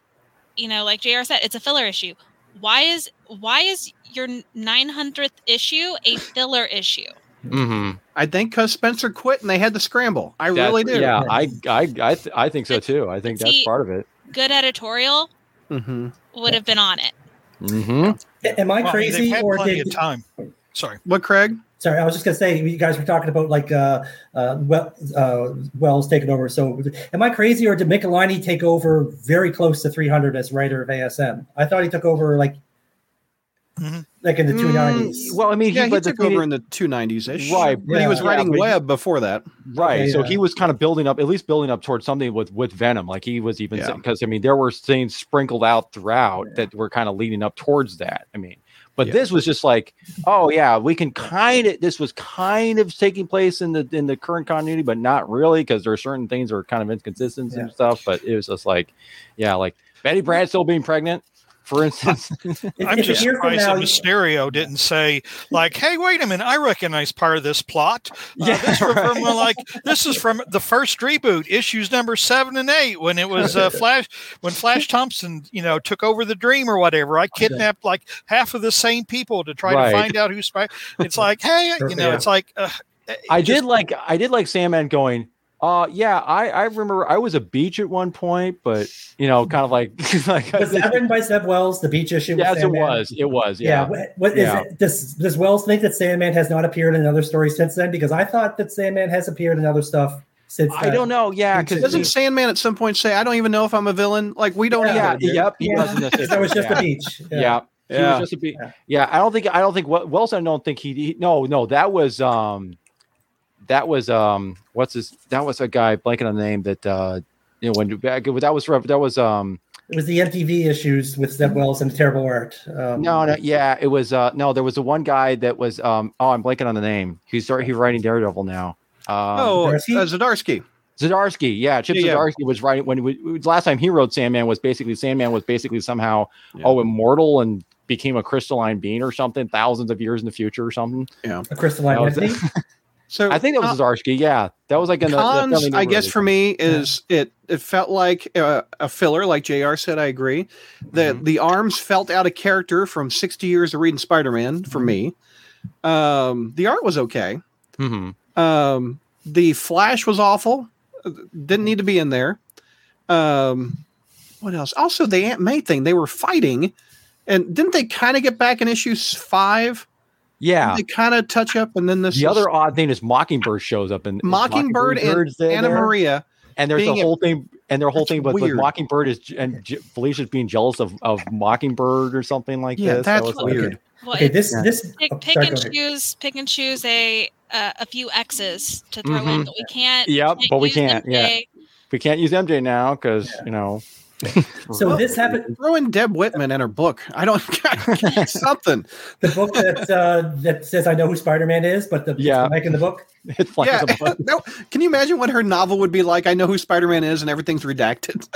you know, like JR said, it's a filler issue. Why is why is your 900th issue a filler issue? hmm I think because Spencer quit and they had to scramble. I really do. Yeah, I I I, th- I think so too. I think that's See- part of it. Good editorial hmm would have been on it. Mm-hmm. Am I Well, I mean, they've crazy had or plenty did, of time. Sorry. What, Craig? Sorry, I was just gonna say you guys were talking about like uh, uh, well, uh, Wells taking over. So, am I crazy, or did Michelinie take over very close to 300 as writer of ASM? I thought he took over like Mhm. Like in the Mm, 290s. Well, I mean, Yeah, he, he the took over is- in the 290s ish. Right, But he was yeah, writing but he- web before that. right. Okay, so yeah. he was kind of building up, at least building up towards something with with Venom. Like he was even Yeah. because I mean, there were things sprinkled out throughout that were kind of leading up towards that. I mean, but Yeah. this was just like, oh yeah, we can kind of. This was kind of taking place in the in the current continuity, but not really because there are certain things that are kind of inconsistent Yeah. and stuff. But it was just like, yeah, like Betty Brad still being pregnant, for instance. I'm just a year from surprised now- that Mysterio didn't say, like, "Hey, wait a minute! I recognize part of this plot. Uh, Yeah, this from, from, like this is from the first reboot, issues number seven and eight, when it was uh, Flash, when Flash Thompson, you know, took over the Dream or whatever. I kidnapped like half of the same people to try Right. to find out who's spy. It's like, hey, you know, Yeah. it's like uh, I just- did like I did like Sandman going, uh yeah, I I remember I was a beach at one point, but you know, kind of like like was that written by Zeb Wells? The beach issue. with yes, it was. It was. Yeah. Yeah. What, what is Yeah. it? Does Does Wells think that Sandman has not appeared in another story since then? Because I thought that Sandman has appeared in other stuff since. I don't know. Yeah, because Doesn't Sandman at some point say, I don't even know if I'm a villain? Like, we don't Yeah. either, yeah, yep, he Yeah. was. That was just yeah. a beach. Yeah. He Yeah. was just a be- Yeah. yeah. I don't think I don't think Wells. I don't think he, he. No, no, that was um, that was um, what's his? That was a guy blanking on the name that uh, you know when that was that was um, It was the MTV issues with Zeb Wells and terrible art. Um, No, no, yeah, it was. Uh, no, there was the one guy that was. Um, oh, I'm blanking on the name. He's started. He's writing Daredevil now. Um, Oh, uh, Zdarsky? Zdarsky. Zadarsky. Yeah, Chip Yeah, yeah. Zdarsky was writing when we, last time he wrote Sandman was basically Sandman was basically somehow Yeah. oh immortal and became a crystalline being or something thousands of years in the future or something. Yeah, a crystalline That was- entity. So I think that was Zdarsky. Yeah, that was like in the, the I guess for me is it it felt like uh, a filler, like Jr. said. I agree. The Mhm. the arms felt out of character from sixty years of reading Spider Man for me. Um, the art was okay. Mm-hmm. Um, the Flash was awful. Uh, Didn't need to be in there. Um, what else? Also, the Aunt May thing. They were fighting, and didn't they kind of get back in issues five? Yeah. They kind of touch up, and then this The is- other odd thing is Mockingbird shows up and Mockingbird and Anna there. Maria. and there's being the a- whole thing and their whole thing but, with weird. Mockingbird is and J- Felicia's being jealous of, of Mockingbird or something like Yeah, this. that's was like- weird. Well, Okay, this Yeah. this pick, oh, pick sorry, and choose pick and choose a uh, a few X's to throw in, Mhm. but we can't. Yep, but we can't, yeah. We can't use MJ now because you know. So this happened. Throw in Deb Whitman and her book. I don't something. The book that uh, that says I know who Spider Man is, but the Yeah. Mike in the book. it's like yeah. a book. no, can you imagine what her novel would be like? I know who Spider Man is, and everything's redacted.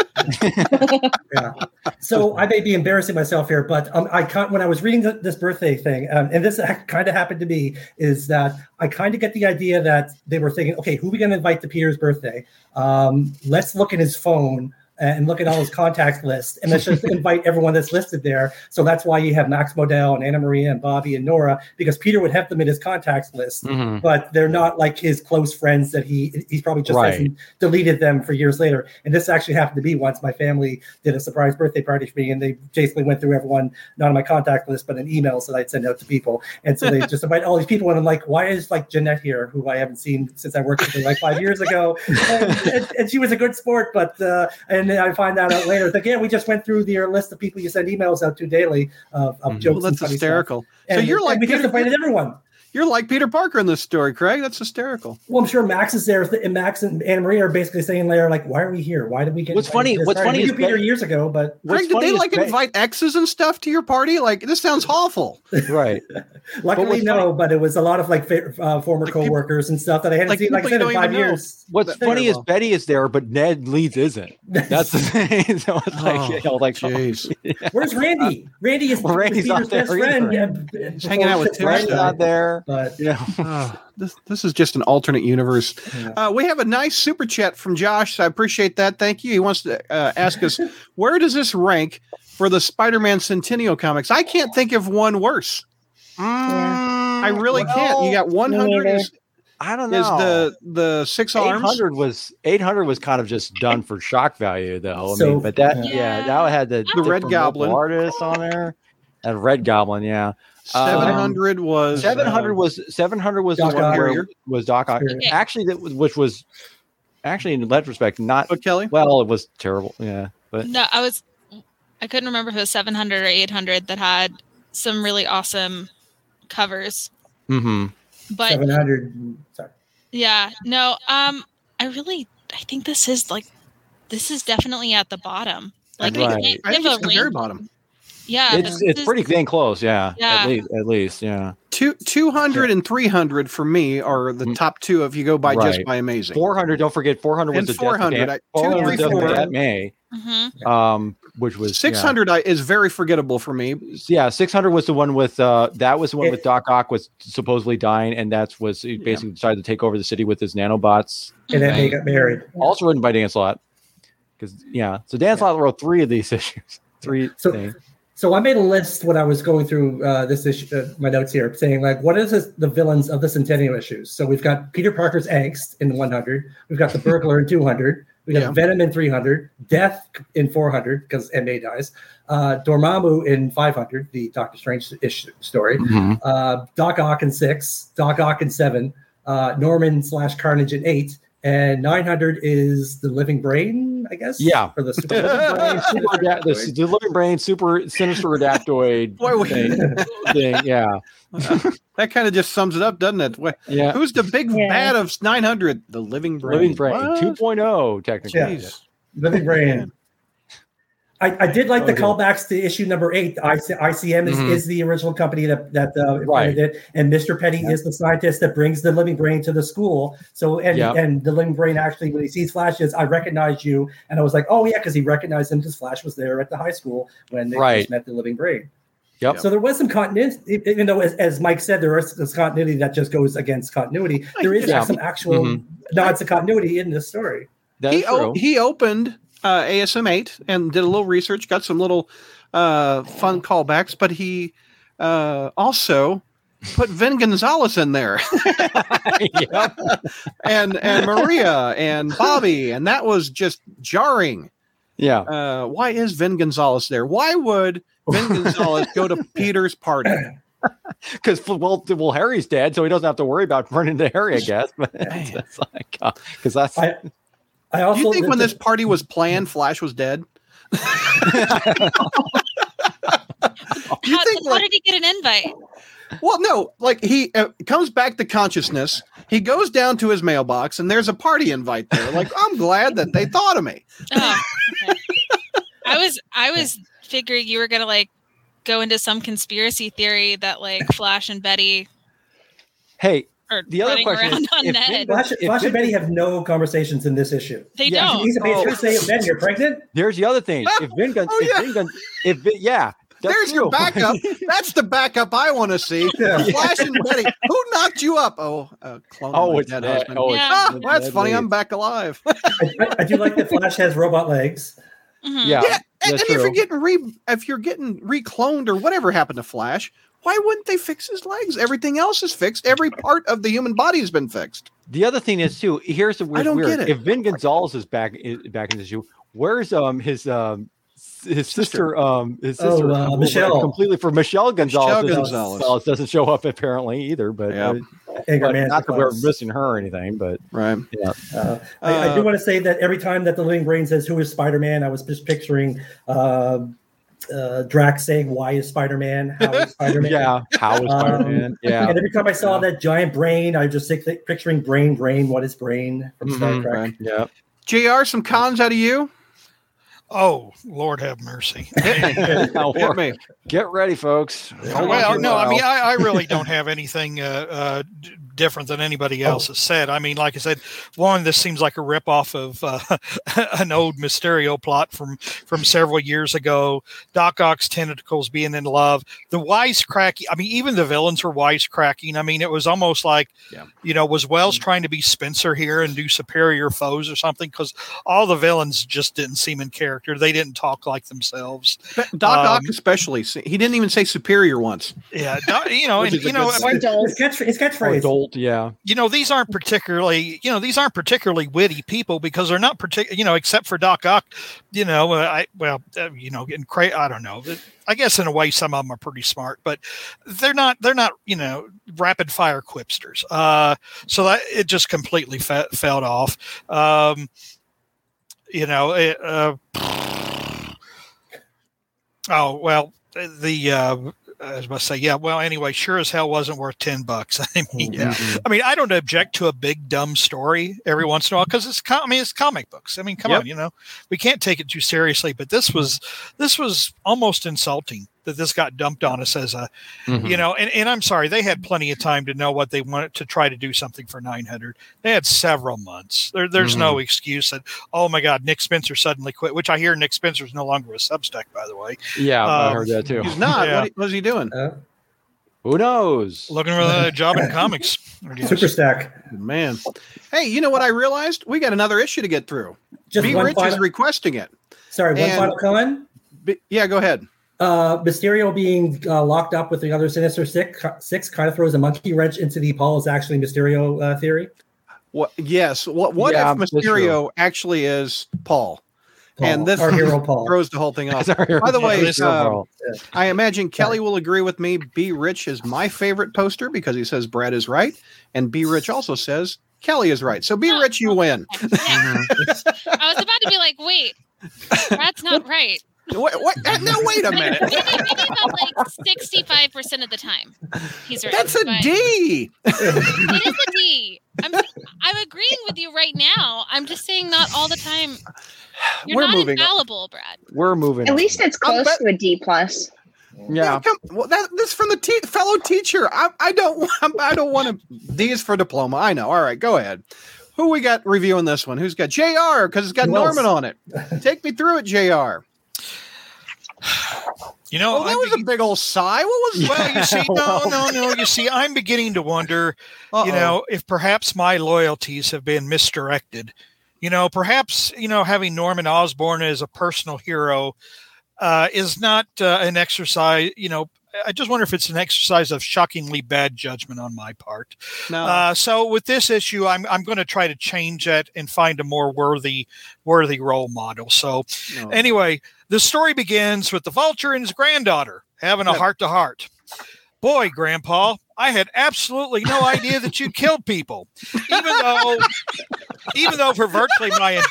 Yeah. So I may be embarrassing myself here, but um, I can when I was reading th- this birthday thing, um, and this kind of happened to me, is that I kind of get the idea that they were thinking, okay, who are we going to invite to Peter's birthday? Um, let's look at his phone and look at all his contact list, and let's just invite everyone that's listed there. So that's why you have Max Modell and Anna Maria and Bobbi and Nora, because Peter would have them in his contacts list Mhm. but they're not like his close friends that he he's probably just Right. hasn't deleted them for years later. And this actually happened to be once my family did a surprise birthday party for me, and they basically went through everyone not on my contact list, but in emails that I'd send out to people. And so they just invite all these people, and I'm like, why is like Jeanette here, who I haven't seen since I worked with her like five years ago, and, and, and she was a good sport, but uh, and then I find that out later. Again, we just went through your list of people you send emails out to daily of, of Mhm. jokes. well, and that's stuff. hysterical. So And, you're like and we just Peter, invited everyone. You're like Peter Parker in this story, Craig. That's hysterical. Well, I'm sure Max is there, and Max and Anna Maria are basically saying there, like, "Why are we here? Why did we get?" What's funny- this what's party?" funny is Peter that- years ago, but Craig, did they like Be- invite exes and stuff to your party? Like this sounds awful. right? luckily what's no. But it was a lot of like uh, former Like people- coworkers and stuff that I hadn't like seen, like I said, in five even know. years. What's That- funny is well. Betty is there, but Ned Leeds isn't. That's the thing. so it's like, Oh, you know, like Jeez. Where's Randy? Randy is Well, Randy's Peter's best friend. either. yeah, He's hanging out with before- Tim Randy's not there. But You know, Oh, this this is just an alternate universe. Yeah. Uh, we have a nice super chat from Josh. So I appreciate that. Thank you. He wants to uh, ask us where does this rank for the Spider-Man Centennial comics. I can't think of one worse. Mm, I really can't. You got 100 is, I don't know. is know. the the six arms. 800 was 800 was kind of just done for shock value though. I So- mean, but that Yeah. yeah, that had the, The Red Goblin. artist on there. And Red Goblin, yeah. Uh, 700 was 700 uh, was 700 was Doc the one Ock. where was Doc Ock. Actually, that was, which was actually in retrospect not But Kelly, well. It was terrible. Yeah, but No, I was I couldn't remember if it was 700 or 800 that had some really awesome covers. Mm-hmm. But 700. Sorry. yeah, no, um I really I think this is like this is definitely at the bottom. Like we Right. can't I think give it's a the very bottom. Yeah, it's it's is- pretty dang close. Yeah, Yeah. at least at least yeah. Two, 200 and 300 for me are the Mm. top two if you go by just by amazing. 400. Don't forget 400 was And the death 400, of I- Aunt- 400 was the death of 234. Aunt May. Mhm. Um, which was yeah. 600 I is very forgettable for me. yeah 600 was the one with uh that was the one It- with doc ock was supposedly dying and that's was he basically decided to take over the city with his nanobots And then they Right. got married. also written by dan slott because yeah so dan slott wrote three of these issues three So- things. So I made a list when I was going through uh, this issue, uh, my notes here, saying like, what is this, the villains of the Centennial issues? So we've got Peter Parker's angst in 100. We've got the burglar in 200. We got Yeah. Venom in 300. Death in 400 because Ma dies. Uh, Dormammu in 500, the Doctor Strange issue story. Uh, Doc Ock in six. Doc Ock in seven. Uh, Norman slash Carnage in eight. And 900 is the Living Brain, I guess. Yeah. For the super living brain. Super Adapt- the, the living brain super sinister adaptoid Boy, we- thing, thing, yeah That kind of just sums it up, doesn't it? Wh- yeah Who's the big Yeah. bad of 900? The living brain. living brain What? 2.0 technically Yeah. Living Brain. I, I did like the Okay. callbacks to issue number eight. IC, ICM is, Mhm. is the original company that that uh, Right. invented it, and Mr. Petty is the scientist that brings the living brain to the school. So and Yep. and the living brain actually, when he sees Flashes, I recognize you, and I was like, oh yeah, because he recognized him because Flash was there at the high school when they Right. first met the living brain. Yep. So there was some continuity, even though, as, as Mike said, there is this continuity that just goes against continuity. There is Yeah. some actual Mhm. nods to continuity in this story. that's He, o- he opened uh, ASM 8 and did a little research, got some little uh, fun callbacks, but he uh, also put Vin Gonzales in there and, and Maria and Bobbi, and that was just jarring. yeah Uh, why is Vin Gonzales there? Why would Vin Gonzales go to Peter's party? because well, well, Harry's dead, so he doesn't have to worry about running into Harry, I guess. But it's, it's like because that's I I Do you think when the- this party was planned, Flash was dead? You how, think how like did he get an invite? Well, no, like he uh, comes back to consciousness. He goes down to his mailbox, and there's a party invite there. Like, I'm glad that they thought of me. Oh, okay. I was I was figuring you were gonna like go into some conspiracy theory that like Flash and Betty hey, are The other running question around is, on if Ned. Vin- Flash, Flash and Betty have no conversations in this issue. They Yeah. don't. He's a Oh. oh. say, Ben, you're pregnant? there's the other thing. If Vin Gun, Oh, if yeah. Vin Gun, if Vin, yeah, that's there's your backup. That's the backup I want to see. Yeah. Flash and Betty. Who knocked you up? Oh, uh, clone. oh, my it's dead husband. Oh, Yeah. Ah, it's that's Ned funny. I'm back alive. I, I, I do like that Flash has robot legs. Mhm. Yeah, Yeah, and, and if you're getting re, if you're getting recloned or whatever happened to Flash, why wouldn't they fix his legs? Everything else is fixed. Every part of the human body has been fixed. The other thing is too. Here's the weird. I don't weird. get it. If Vin Gonzales is back is back in this issue, where's um his um his sister um his Oh, sister uh, Michelle. completely for Michelle Gonzales. Michelle doesn't- Gonzales. doesn't show up apparently either, but, Yeah. uh, Anger but Man not that we're missing her or anything. But Right. Uh, I, I do Uh, want to say that every time that the Living Brain says, Who is Spider Man? I was just picturing uh, Drax saying, Why is Spider Man? How is Spider Man? yeah, how is Um, Spider Man? Yeah, And every time I saw Yeah. that giant brain, I just think, think- picturing Brain, Brain, what is Brain from Star Mhm, Trek? right. yeah. Jr. Some cons out of you. Oh, Lord have mercy. Hit me. Now, Hit me. Get ready, folks. well, no, I mean, I, I really don't have anything uh, uh, d- different than anybody else has said. I mean, like I said, one, this seems like a ripoff of uh, an old Mysterio plot from from several years ago. Doc Ock's tentacles being in love, the wisecracking. I mean, even the villains were wisecracking. I mean, it was almost like, Yeah. you know, was Wells trying to be Spencer here and do superior foes or something? Because all the villains just didn't seem in character. They didn't talk like themselves. Doc Ock Um, especially. He didn't even say superior once. Yeah, Doc- you know, Which and is a you know, good I mean, Or His, catch, his catchphrase. Adult, yeah. you know these aren't particularly you know these aren't particularly witty people because they're not particular you know except for doc ock you know uh, i well uh, you know getting cra- i don't know. I guess in a way some of them are pretty smart but they're not they're not you know rapid fire quipsters. Uh so that it just completely fe- fell off. Um you know it, uh oh well the uh I was about to say, yeah. Well, anyway, sure as hell wasn't worth ten bucks. I mean, Yeah. I mean, I don't object to a big dumb story every once in a while because it's, com- I mean, it's comic books. I mean, come Yep. on, you know, we can't take it too seriously. But this was, this was almost insulting that this got dumped on us as a, Mhm. you know. And, and I'm sorry, they had plenty of time to know what they wanted to try to do something for 900. They had several months. There, there's no excuse that, oh my God, Nick Spencer suddenly quit. Which I hear Nick Spencer's no longer a Substack, by the way, Yeah, I Um, heard that too. He's not. Yeah. What, what is he doing? Uh, Who knows? looking for a job in comics. I super stack. Man. Hey, you know what I realized? We got another issue to get through. Just B one Rich final, is requesting it. sorry, one and- final comment. B- yeah, go ahead. Uh, Mysterio being uh, locked up with the other Sinister Six, six kind of throws a monkey wrench into the Paul is actually Mysterio uh, theory. What? Yes. What? What Yeah, if Mysterio actually is Paul? Paul, And this- our hero Paul. Throws the whole thing off. By the way, it's um. I imagine Kelly will agree with me. B Rich is my favorite poster because he says Brad is right, and B Rich also says Kelly is right. So B Rich, you win. Yeah. I was about to be like, wait, that's not right. Wait, wait, uh, now wait a minute. Maybe, maybe about like sixty-five percent of the time, he's right. That's a but D. It is a D. I'm I'm agreeing with you right now. I'm just saying not all the time. You're We're not moving on. infallible, Brad. We're moving. At on. least it's I'm close bet- to a D plus. yeah. Come, well, that, this from the te- fellow teacher. I, I don't. want- I don't want to. D is for diploma. I know. All right, go ahead. Who we got reviewing this one? Who's got Jr. Because it's got Who else? Norman on it. Take me through it, Jr. You know, Oh, that was a big old sigh. What was? well, you see, no, Well. no, no. You see, I'm beginning to wonder, you Uh-oh. know, if perhaps my loyalties have been misdirected. You know, perhaps you know having Norman Osborn as a personal hero uh, is not uh, an exercise. You know, I just wonder if it's an exercise of shockingly bad judgment on my part. no. Uh, so with this issue, I'm I'm going to try to change that and find a more worthy worthy role model. So no. Anyway, the story begins with the vulture and his granddaughter having a heart to heart. Boy, Grandpa, I had absolutely no idea that you killed people, even though, even though for virtually my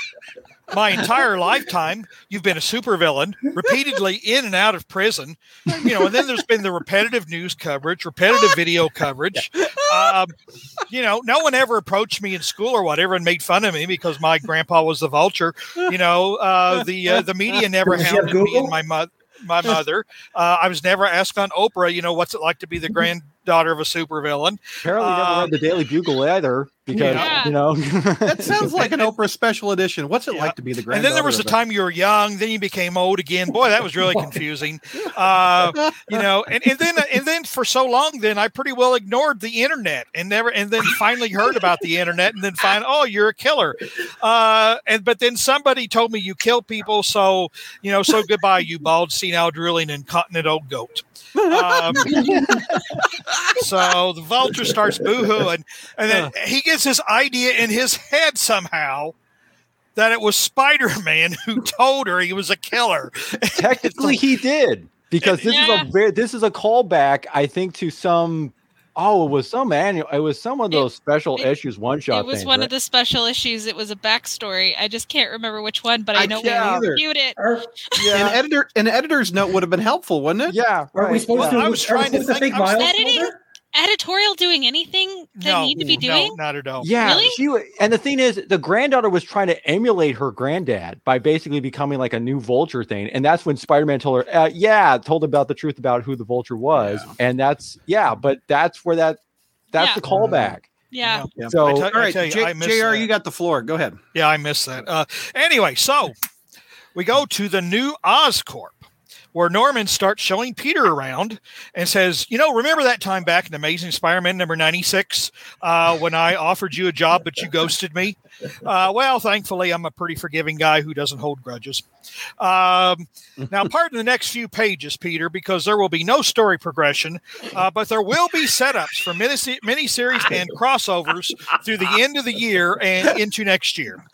my entire lifetime you've been a supervillain, repeatedly in and out of prison. You know, and then there's been the repetitive news coverage, repetitive video coverage. Um, you know, no one ever approached me in school or whatever and made fun of me because my grandpa was the vulture. You know, uh, the uh, the media never hounded me and my mother. My mother. Uh, I was never asked on Oprah. You know, what's it like to be the granddaughter of a supervillain? Apparently, never Uh, read the Daily Bugle either because Yeah. you know. that sounds like an Oprah special edition. What's it Yeah. like to be the And then there was a of a- time you were young, then you became old again. Boy, that was really confusing. Uh, you know, and, and then and then for so long, then I pretty well ignored the internet and never, and then finally heard about the internet, and then find, oh, you're a killer. Uh, and but then somebody told me you kill people, so you know, so goodbye, you bald, senile, drooling, incontinent old goat. Um, so the vulture starts boohooing, and then he gets this idea in his head somehow that it was Spider-Man who told her he was a killer. Technically, he did because this Yeah. is a very this is a callback, I think, to some. Oh, it was some annual. It was some of It- those special it- issues, one shot. It was things, one right? of the special issues. It was a backstory. I just can't remember which one, but I, I know can't we either. reviewed it. Are, An editor, an editor's note would have been helpful, wouldn't it? yeah. are we right. supposed Well, to? I was trying to supposed think- think I was editing- killed her? Editorial doing anything they No, need to be doing? no, doing? not at all. Yeah, Really? she and the thing is, the granddaughter was trying to emulate her granddad by basically becoming like a new Vulture thing, and that's when Spider-Man told her, uh, "Yeah," told about the truth about who the Vulture was, and that's yeah, but that's where that that's Yeah. the callback. Yeah. Yeah. So I tell- All right, tell you, J- I missed JR, that. you got the floor. Go ahead. Yeah, I missed that. Uh, anyway, so we go to the new Oscorp, where Norman starts showing Peter around and says, "You know, remember that time back in Amazing Spider-Man number ninety-six uh, when I offered you a job but you ghosted me? Uh, well, thankfully, I'm a pretty forgiving guy who doesn't hold grudges. Um, now, pardon the next few pages, Peter, because there will be no story progression, uh, but there will be setups for mini miniseries and crossovers through the end of the year and into next year.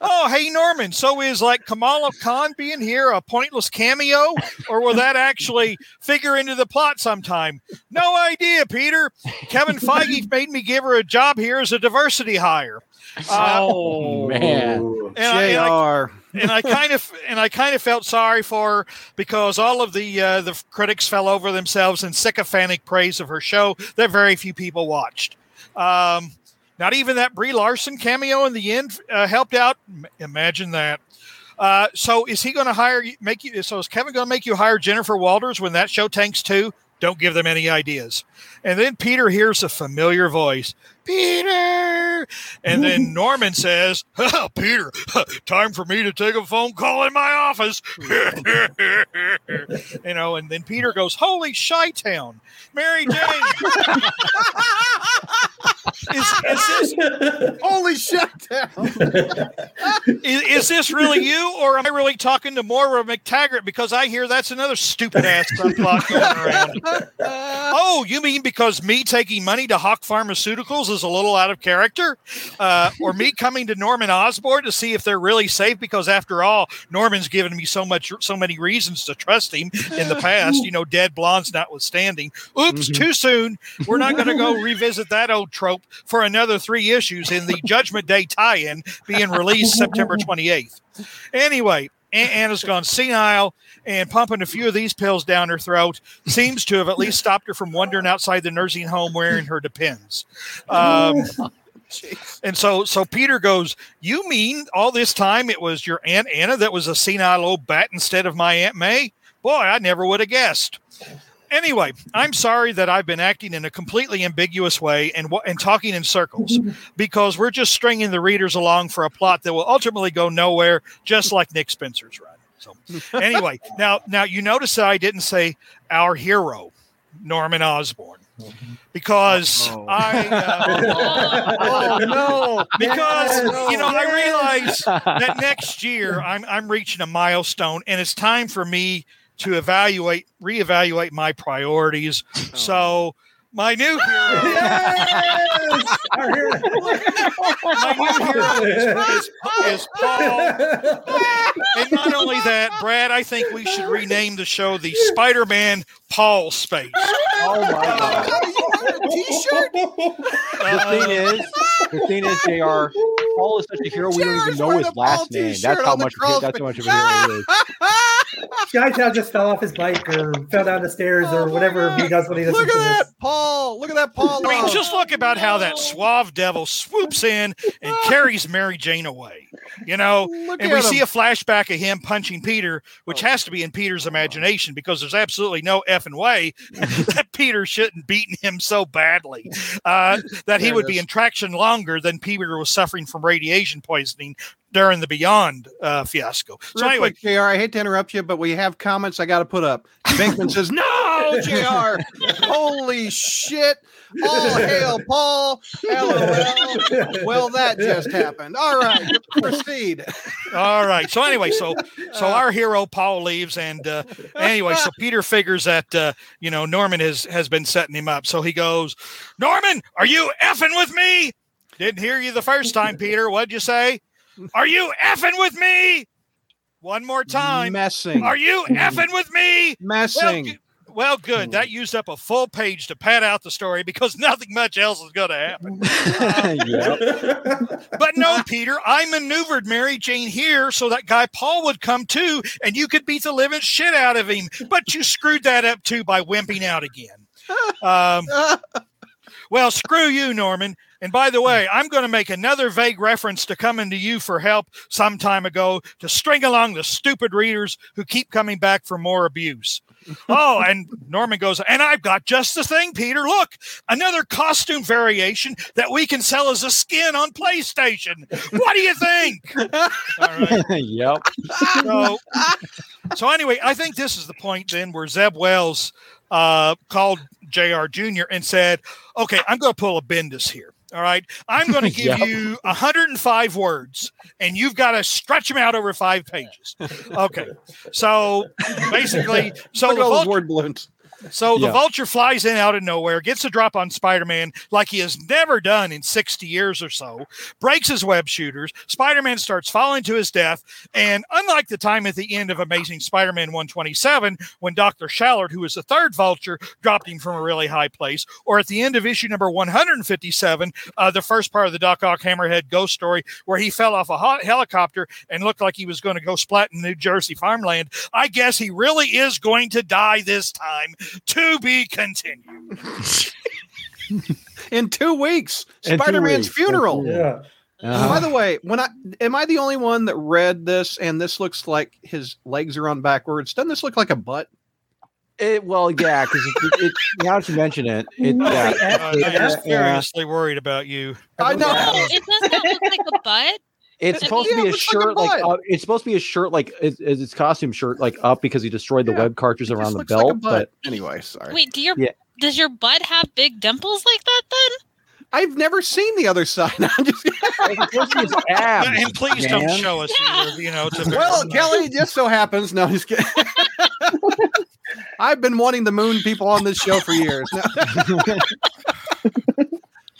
oh, hey, Norman. So is like Kamala Khan being here a pointless cameo, or will that actually figure into the plot sometime? No idea, Peter. Kevin Feige made me give her a job here as a diversity hire. Uh, Oh man, and I- and I- JR. and I kind of and I kind of felt sorry for her because all of the uh, the critics fell over themselves in sycophantic praise of her show that very few people watched. Um, not even that Brie Larson cameo in the end uh, helped out. M- Imagine that. Uh, so is he going to hire you? Make you? So is Kevin going to make you hire Jennifer Walters when that show tanks too? Don't give them any ideas. And then Peter hears a familiar voice, Peter. And then Norman says, oh, Peter, time for me to take a phone call in my office. you know, and then Peter goes, Holy Shy Town, Mary Jane. is, is, this, Holy shit! is, is this really you, or am I really talking to Moira McTaggart? Because I hear that's another stupid ass subplot going around. Oh, you mean because me taking money to Hawk Pharmaceuticals is a little out of character? Uh, or me coming to Norman Osborn to see if they're really safe? Because after all, Norman's given me so much, so many reasons to trust him in the past, you know, dead blondes notwithstanding. Oops, too soon. We're not going to go revisit that old trope for another three issues in the Judgment Day tie in being released September 28th. Anyway, Aunt Anna's gone senile and pumping a few of these pills down her throat seems to have at least stopped her from wandering outside the nursing home wearing her depends. Um, and so, so Peter goes, "You mean all this time it was your Aunt Anna that was a senile old bat instead of my Aunt May? Boy, I never would have guessed." Anyway, I'm sorry that I've been acting in a completely ambiguous way and and talking in circles because we're just stringing the readers along for a plot that will ultimately go nowhere, just like Nick Spencer's run. So, anyway, now now you notice that I didn't say our hero, Norman Osborn, because Uh-oh. I uh, oh no! because Yes. you know I realize that next year I'm I'm reaching a milestone and it's time for me to evaluate reevaluate my priorities. Oh. So my new hero Yes! Hero. my new hero is, is, is Paul. And not only that, Brad, I think we should rename the show the Spider-Man Paul Space. oh my god. T-shirt. The thing is, the thing is, Jr. Paul is such a hero. We don't even know his last name. That's how much. crawl That's how much of a hero he is. Guy now just fell off his bike or fell down the stairs or oh whatever he does when he does Look at that, Paul. Look at that, Paul. I mean, just look about how that oh. suave devil swoops in and oh. carries Mary Jane away. You know, Look and at we see a flashback of him punching Peter, which has to be in Peter's imagination because there's absolutely no effing way that Peter shouldn't beaten him so badly uh, that he would be in traction longer than Peter was suffering from radiation poisoning during the Beyond uh, fiasco. So Real anyway, quick, JR, I hate to interrupt you, but we have comments I got to put up. Vinkman says, No, JR. Holy shit. All hail, Paul. LOL. Well, that just happened. All right, proceed. All right. So anyway, so so our hero Paul leaves, and uh, anyway, so Peter figures that uh, you know Norman has has been setting him up. So he goes, Norman, are you effing with me? Didn't hear you the first time, Peter. What'd you say? Are you effing with me? One more time. Messing. Are you effing with me? Well, Messing. g- well, good. That used up a full page to pad out the story because nothing much else is going to happen. yep. But no, Peter, I maneuvered Mary Jane here so that guy Paul would come too, and you could beat the living shit out of him. But you screwed that up too by wimping out again. Um, well, screw you, Norman. And by the way, I'm going to make another vague reference to coming to you for help some time ago to string along the stupid readers who keep coming back for more abuse. oh, and Norman goes, and I've got just the thing, Peter. Look, another costume variation that we can sell as a skin on PlayStation. What do you think? All right. yep. So, so anyway, I think this is the point then where Zeb Wells uh, called Jr. Jr. and said, "Okay, I'm going to pull a Bendis here. All right, I'm going to give Yep. you 105 words, and you've got to stretch them out over five pages. Okay, so basically, so the at those Vulture, word balloons. So the Yeah. vulture flies in out of nowhere, gets a drop on Spider Man like he has never done in 60 years or so, breaks his web shooters. Spider Man starts falling to his death. And unlike the time at the end of Amazing Spider Man 127, when Dr. Shallot, who was the third vulture, dropped him from a really high place, or at the end of issue number 157, uh, the first part of the Doc Ock Hammerhead ghost story, where he fell off a hot helicopter and looked like he was going to go splat in New Jersey farmland, I guess he really is going to die this time to be continued. In two weeks, Spider Man's funeral. Yeah. Uh-huh. By the way, when I am I the only one that read this and this looks like his legs are on backwards? Doesn't this look like a butt? It, well, yeah, because it, it, now that you mention it, it No, yeah, Uh, I'm F- just seriously worried about you. I know. It does not look like a butt. It's I supposed mean- to be a it looks like a shirt like uh, it's supposed to be a shirt like it's, it's its costume shirt like up because he destroyed the Yeah, web cartridge around the looks like a belt. butt. anyway, sorry. Wait, do your Yeah. does your butt have big dimples like that then? I've never seen the other side. I'm just but it's supposed to be his abs, and please don't show us Yeah. either, you know, to well, Kelly, it just so happens. No, just kidding. I've been wanting the moon people on this show for years. Now,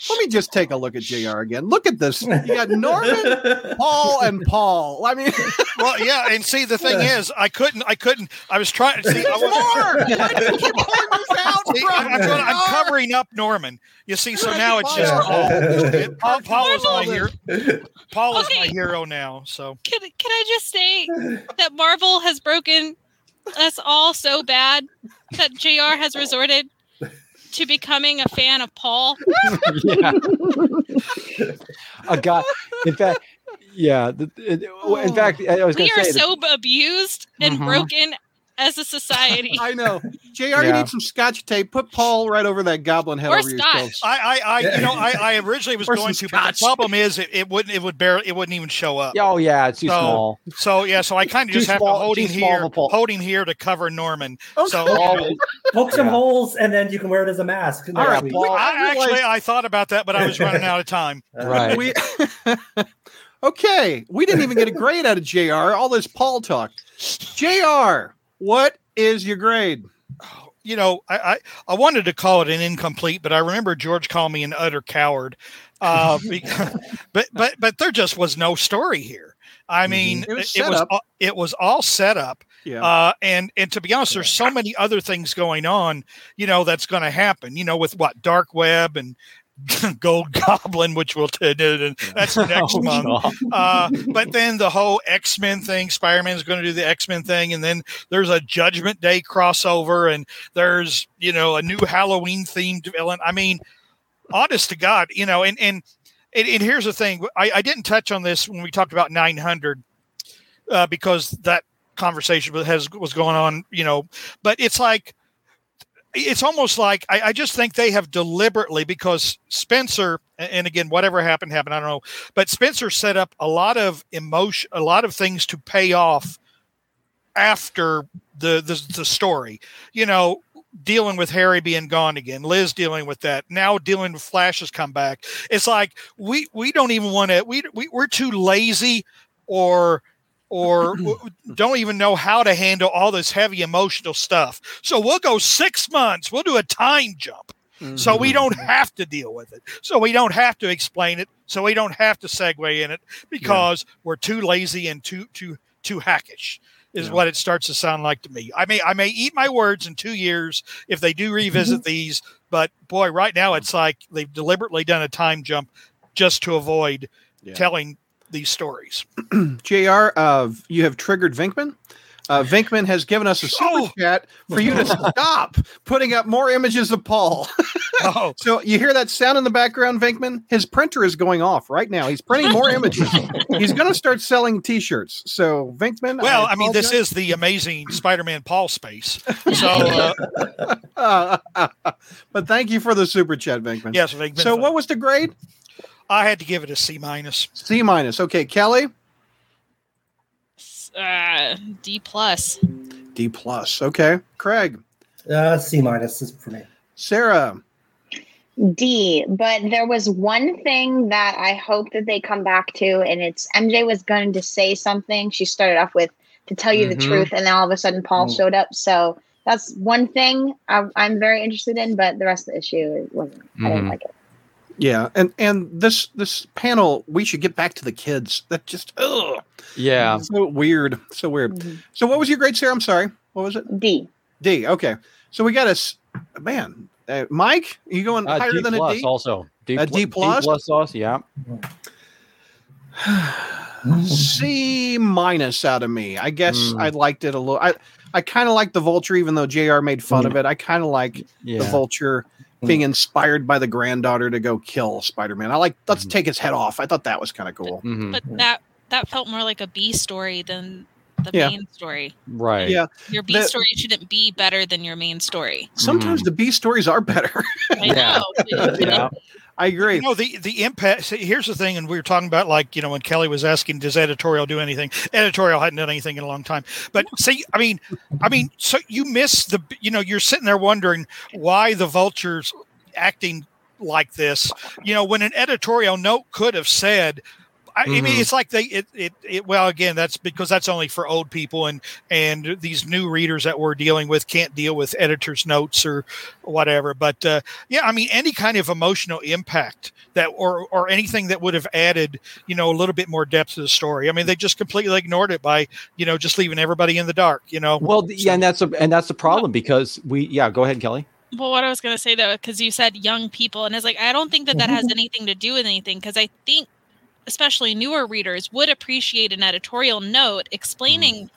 let me just take a look at JR again. Look at this. You got Norman, Paul, and Paul. I mean, well, yeah, and see, the thing is, I couldn't, I couldn't, I was trying. See, I more. was, Why do you keep pulling this out see, I'm, I'm, gonna- I'm oh. covering up Norman. You see, so now it's just Paul. Paul. It- Paul, Paul is my hero. Paul is my hero now. So Can can I just say that Marvel has broken us all so bad that JR has resorted to becoming a fan of Paul. yeah. a guy. In fact, yeah. The, it- in fact, I was going We to are say. that- so abused and Mhm. broken as a society. I know. JR, you need some scotch tape. Put Paul right over that goblin head Or over your scotch. shoulder. I, I, I you know, I, I originally was Or going some to, but the problem is, it, it wouldn't, it would barely, it wouldn't even show up. oh yeah, it's too So- small. So yeah, so I kind of Too just have small- to hold him here, of a pole. hold him here to cover Norman. Okay. So Poke some Yeah. holes, and then you can wear it as a mask. All right, Paul. I I actually realized- I thought about that, but I was running out of time. right. We okay. We didn't even get a grade out of Jr. All this Paul talk. Jr. What is your grade? You know, I, I I wanted to call it an incomplete, but I remember George called me an utter coward. Uh, because, but but but there just was no story here. I mean, It was it, was all- it was all set up. Yeah. Uh, and and to be honest, there's so many other things going on, you know, that's going to happen. You know, with what dark web and Gold Goblin, which we'll t-. That's next Oh, month. Uh, but then the whole X Men thing, Spider Man's going to do the X Men thing, and then there's a Judgment Day crossover, and there's you know a new Halloween themed villain. I mean, honest to God, you know, and and and, and here's the thing: I, I didn't touch on this when we talked about 900 uh, because that conversation has was going on, you know. But it's like it's almost like I, I just think they have deliberately because Spencer and again whatever happened happened I don't know, but Spencer set up a lot of emotion, a lot of things to pay off after the the, the story. You know, dealing with Harry being gone again, Liz dealing with that, now dealing with Flash has come back. It's like we we don't even want to we, we we're too lazy or or don't even know how to handle all this heavy emotional stuff. So we'll go 6 months. We'll do a time jump. So we mm-hmm. don't have to deal with it. So we don't have to explain it. So we don't have to segue in it because we're too lazy and too too too hackish is Yeah. what it starts to sound like to me. I may I may eat my words in 2 years if they do revisit mm-hmm. these, but boy, right now it's like they've deliberately done a time jump just to avoid Yeah. telling these stories. Jr. Uh, you have triggered Vinkman. Uh, Vinkman has given us a super Oh. chat for you to stop putting up more images of Paul. Oh, so you hear that sound in the background, Vinkman? His printer is going off right now. He's printing more images. He's going to start selling T-shirts. So Vinkman, well, I mean, this is the amazing Spider-Man Paul space. So, uh, but thank you for the super chat, Vinkman. yes, Vic, So what was the grade? I had to give it a C minus. C minus. Okay, Kelly, Uh, D plus. D plus. Okay, Craig, Uh, C minus is for me. Sarah. D, but there was one thing that I hope that they come back to, and it's MJ was going to say something. She started off with to tell you Mhm. the truth, and then all of a sudden Paul Mm. showed up. So that's one thing I, I'm very interested in, but the rest of the issue wasn't. I didn't Mhm. like it. Yeah, and and this this panel, we should get back to the kids. That just ugh, Yeah. so weird, so weird. Mhm. So what was your grade, Sarah? I'm sorry. What was it? D. D. Okay. So we got a s- man, uh, Mike. You going Uh, higher D than plus a D? also. D, A D plus? D plus sauce. Yeah. C minus out of me. I guess Mm. I liked it a little. I I kind of like the Vulture, even though Jr. made fun of it. I kind of like the Vulture being inspired by the granddaughter to go kill Spider-Man. I like let's Mhm. take his head off. I thought that was kind of cool. Mhm. But that that felt more like a B story than the Yeah. main story. Right. Yeah. Your B The- story shouldn't be better than your main story. Sometimes the B stories are better. I know. know, Yeah. I agree. You know, the the impact. See, here's the thing, and we were talking about like you know when Kelly was asking, does editorial do anything? Editorial hadn't done anything in a long time. But see, I mean, I mean, so you miss the. You know, you're sitting there wondering why the vultures acting like this. You know, when an editorial note could have said. I, I mean, Mhm. it's like they it, it it well again. That's because that's only for old people and and these new readers that we're dealing with can't deal with editors' notes or whatever. But uh, yeah, I mean, any kind of emotional impact that or or anything that would have added, you know, a little bit more depth to the story. I mean, they just completely ignored it by, you know, just leaving everybody in the dark, you know. Well, th- yeah, and that's a, and that's the problem because we. Yeah. Go ahead, Kelly. well, what I was going to say though, because you said young people, and it's like I don't think that that has anything to do with anything, because I think especially newer readers would appreciate an editorial note explaining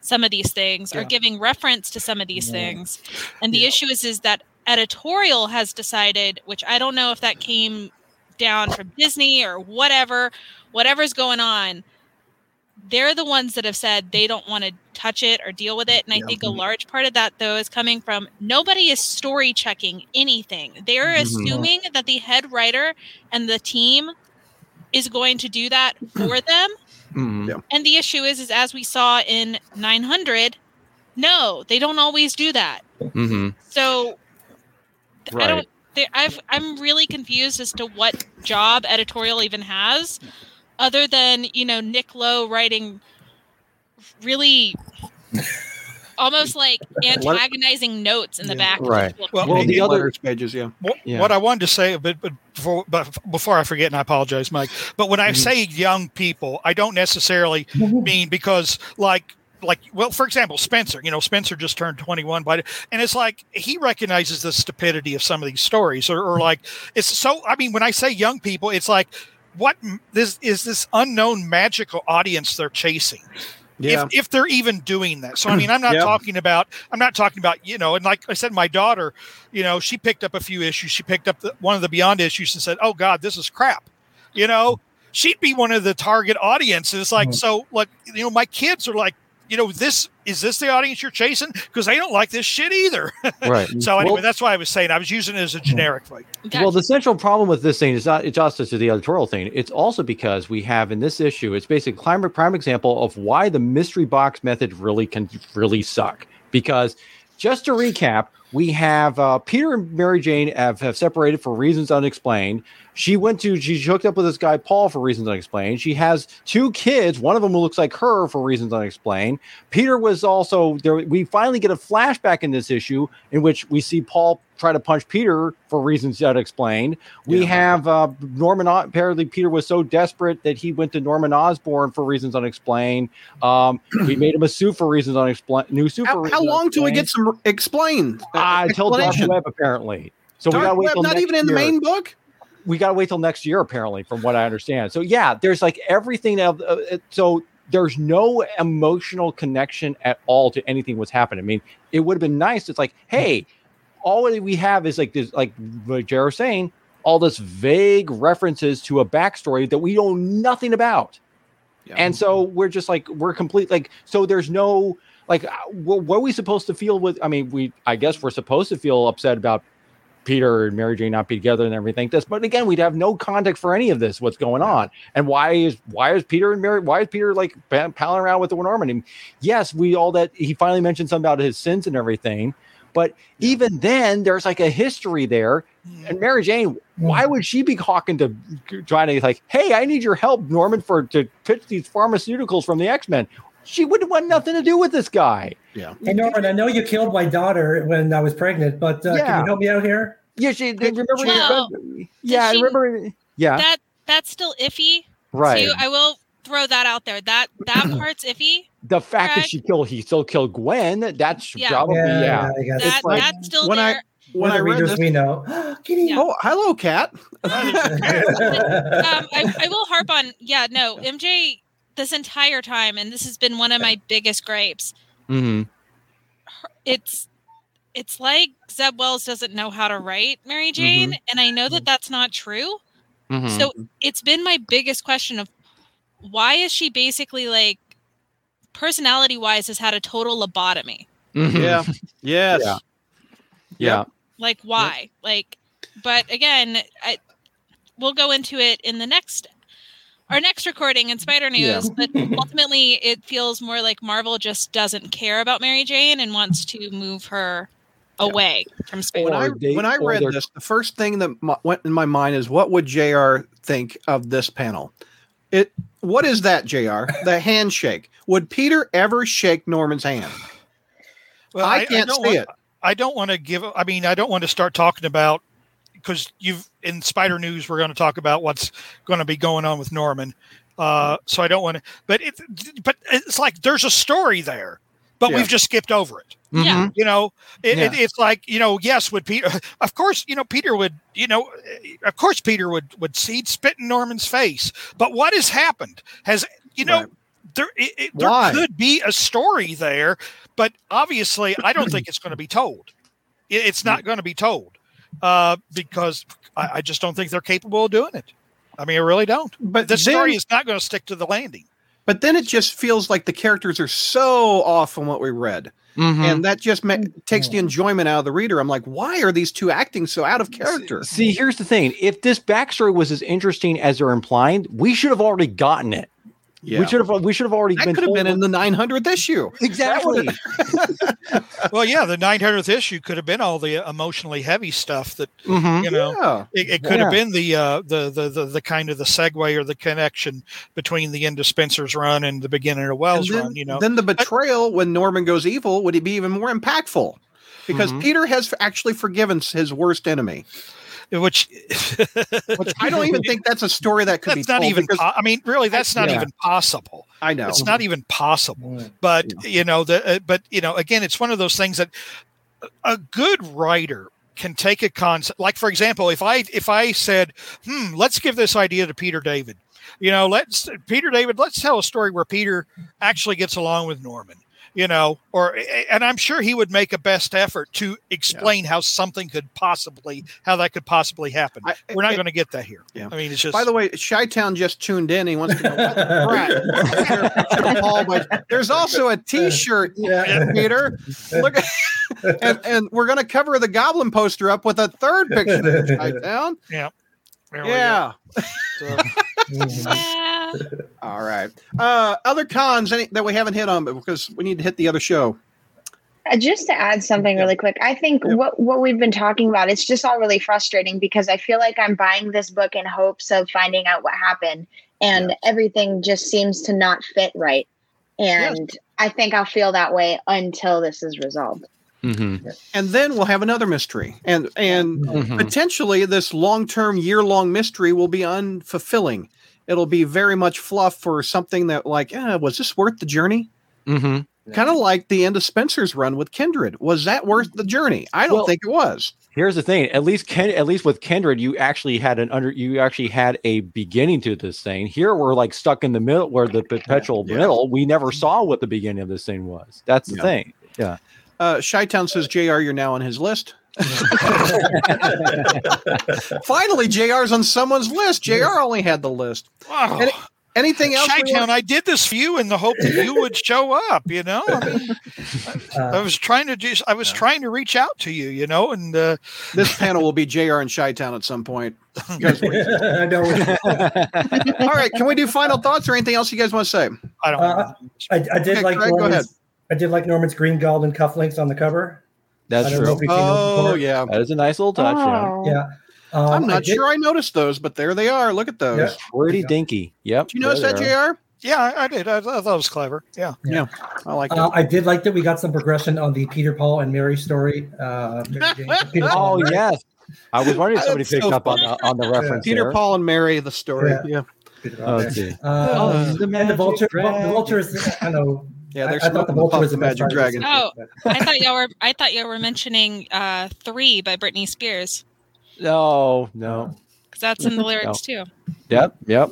some of these things or giving reference to some of these Yeah. things. And the Yeah. issue is is that editorial has decided, which I don't know if that came down from Disney or whatever, whatever's going on. They're the ones that have said they don't want to touch it or deal with it. And I Yeah. think a large part of that, though, is coming from nobody is story checking anything. They're Mhm. assuming that the head writer and the team is going to do that for them. Mhm. Yeah. And the issue is, is as we saw in 900, no, they don't always do that. Mhm. So I don't. They, I've, I'm really confused as to what job editorial even has, other than you know Nick Lowe writing really almost like antagonizing notes in the Yeah. back. of Right. the book. Well, Well, it- the other- Letters pages, yeah. What, Yeah. what I wanted to say, but, but before but before I forget, and I apologize, Mike. But when I Mhm. say young people, I don't necessarily mean because like like well for example spencer you know spencer just turned 21 but and it's like he recognizes the stupidity of some of these stories or, or like it's so i mean when i say young people it's like what this is this unknown magical audience they're chasing Yeah. if, if they're even doing that. So I mean, I'm not Yep. talking about I'm not talking about you know, and like I said, my daughter, you know, she picked up a few issues. She picked up the, one of the Beyond issues and said, "Oh God, this is crap," you know. She'd be one of the target audiences. It's like Mhm. so, like you know, my kids are like, you know, this is this the audience you're chasing because they don't like this shit either. Right. so anyway, Well- that's why I was saying I was using it as a generic thing. Gotcha. Well, the central problem with this thing is not it's just to the editorial thing. It's also because we have in this issue, it's basically a prime, prime example of why the mystery box method really can really suck. Because just to recap, we have uh, Peter and Mary Jane have, have separated for reasons unexplained. She went to she hooked up with this guy Paul for reasons unexplained. She has two kids. One of them looks like her for reasons unexplained. Peter was also there. We finally get a flashback in this issue in which we see Paul try to punch Peter for reasons unexplained. We Yeah. have uh, Norman. Apparently, Peter was so desperate that he went to Norman Osborn for reasons unexplained. Um, we made him a suit for reasons unexplained. New suit. for How, how long till we get some explained? Uh, until Dark? Web apparently. So we gotta wait Web, not even in the main book. We gotta wait till next year apparently, from what I understand. So yeah, there's like everything. Of, uh, so there's no emotional connection at all to anything what's happening. I mean, it would have been nice. It's like, hey, all we have is like this, like Jared saying, all this vague references to a backstory that we know nothing about. Yeah. And so we're just like we're complete like so there's no like uh, what, what are we supposed to feel with I mean we I guess we're supposed to feel upset about Peter and Mary Jane not be together and everything this. But again we'd have no context for any of this what's going on. And why is why is Peter and Mary why is Peter like pa- palling around with the Norman and yes we all that he finally mentioned something about his sins and everything. But even then there's like a history there. And Mary Jane, why mm. would she be talking to trying to like, hey, I need your help, Norman, for to pitch these pharmaceuticals from the X Men? She wouldn't want nothing to do with this guy. yeah. Hey Norman, I know you killed my daughter when I was pregnant, but uh, can you help me out here? Yeah, she remember. Well, yeah, I remember. Yeah, That that's still iffy. right. Too. I will throw that out there. That that part's iffy. the fact that she killed, he still killed Gwen. That's Yeah. probably yeah. I guess. That like that's still when I- When We're I read readers this, we know. Kitty. Yeah. oh, hello, cat. um, I, I will harp on yeah no mj this entire time and this has been one of my biggest gripes Mhm. it's it's like zeb wells doesn't know how to write mary jane and i know that that's not true Mhm. so it's been my biggest question of why is she basically like personality wise has had a total lobotomy Mhm. yeah. Yes. Yeah. yeah. like why like but again i we'll go into it in the next our next recording in spider Yeah. news but ultimately it feels more like marvel just doesn't care about mary jane and wants to move her away from spider When I they- when I read this, the first thing that m- went in my mind is what would Jr. think of this panel? It what is that, Jr. The handshake. Would Peter ever shake Norman's hand? Well, I can't don't see want, it. I don't want to give. I mean, I don't want to start talking about because you've in Spider News we're going to talk about what's going to be going on with Norman. Uh, so I don't want to. But it, but it's like there's a story there, but Yeah. we've just skipped over it. Yeah. Mhm. You know, it, it, it's like you know, yes, would Peter? Of course, you know, Peter would. You know, of course, Peter would would see spit in Norman's face. But what has happened? Has you know? Right. There, it, it, there could be a story there, but obviously, I don't think it's going to be told. It, it's not going to be told uh, because I, I just don't think they're capable of doing it. I mean, I really don't. But The story is not going to stick to the landing. But then it just feels like the characters are so off from what we read, Mhm. and that just ma- takes the enjoyment out of the reader. I'm like, why are these two acting so out of character? See, here's the thing: if this backstory was as interesting as they're implying, we should have already gotten it. Yeah. We should have. We should have already that been. could have been in the 900th issue. exactly. Well, yeah, the 900th issue could have been all the emotionally heavy stuff that Mhm. you know. Yeah. It, it could have been the, uh, the the the the kind of the segue or the connection between the end of Spencer's run and the beginning of Wells then, run. You know, then the betrayal when Norman goes evil would it be even more impactful? Because Mhm. Peter has actually forgiven his worst enemy. Which Which I don't even think that's a story that could that's be not even. because- Po- I mean, really, that's not Yeah. even possible. I know. It's not even possible. But you know, the uh, but you know, again, it's one of those things that a good writer can take a concept. Like for example, if I if I said, "Hmm, let's give this idea to Peter David," you know, let's Peter David, let's tell a story where Peter actually gets along with Norman. You know, or and I'm sure he would make a best effort to explain how something could possibly how that could possibly happen. I- We're not going to get that here. Yeah. I mean, it's just By the way, Chi Town just tuned in. He wants to know what the crap. Is there a picture of Paul by- There's also a T-shirt, Yeah. Peter. Look, at, and, and we're going to cover the Goblin poster up with a third picture of Chi Town. there we go. Yeah. Mm-hmm. So- yeah All right. Uh, other cons any, that we haven't hit on, but because we need to hit the other show. Uh, just to add something Yeah. really quick, I think Yeah. what what we've been talking about, it's just all really frustrating because I feel like I'm buying this book in hopes of finding out what happened, and everything just seems to not fit right. And I think I'll feel that way until this is resolved. Mhm. And then we'll have another mystery, and and Mhm. potentially this long-term, year-long mystery will be unfulfilling. It'll be very much fluff for something that, like, eh, was this worth the journey? Mhm. kind of like the end of Spencer's run with Kindred. Was that worth the journey? I don't Well- think it was. Here's the thing: at least, Ken, at least with Kindred, you actually had an under, you actually had a beginning to this thing. Here, we're like stuck in the middle, where the perpetual Yeah. middle. We never saw what the beginning of this thing was. That's the Yeah. thing. Yeah. Uh, Chi-Town says, JR, you're now on his list. Finally, JR's on someone's list. JR only had the list. Wow. Any- Anything else? we Chi-Town, I did this for you in the hope that you would show up. You know, I mean, I Uh, was trying to just, I was trying to reach out to you. You know, and uh, This panel will be JR and Chi-Town at some point. You guys wait. I know. All right, can we do final thoughts or anything else you guys want to say? I don't. Uh, I, I did Okay, like Craig, go ahead. Norman's. I did like Norman's green goblin cufflinks on the cover. That's I don't know true. if we've seen those Oh, yeah. That is a nice little touch. Yeah. Oh. Yeah. Um, I'm I not did- sure I noticed those, but there they are. Look at those. Yeah. Pretty Yeah. dinky. Yep. Did you notice that. JR? yeah, I, I did. I, I thought it was clever. Yeah. Yeah. I like Uh. I did like that we got some progression on the Peter Paul and Mary story. Uh, Peter Paul Oh yes. I was wondering if somebody That's picked so up on the, on the reference. Peter there. Paul and Mary, the story. Yeah. Yeah. Peter Paul Oh, and let's Mary. see. Uh, Oh, and the vulture. The vulture is. I know. Yeah, I, they're I thought the smoking vulture was the the Magic Dragon. Oh. I thought y'all were I thought y'all were mentioning uh three by Britney Spears. No, no. Because that's in the lyrics too. Yep, yep.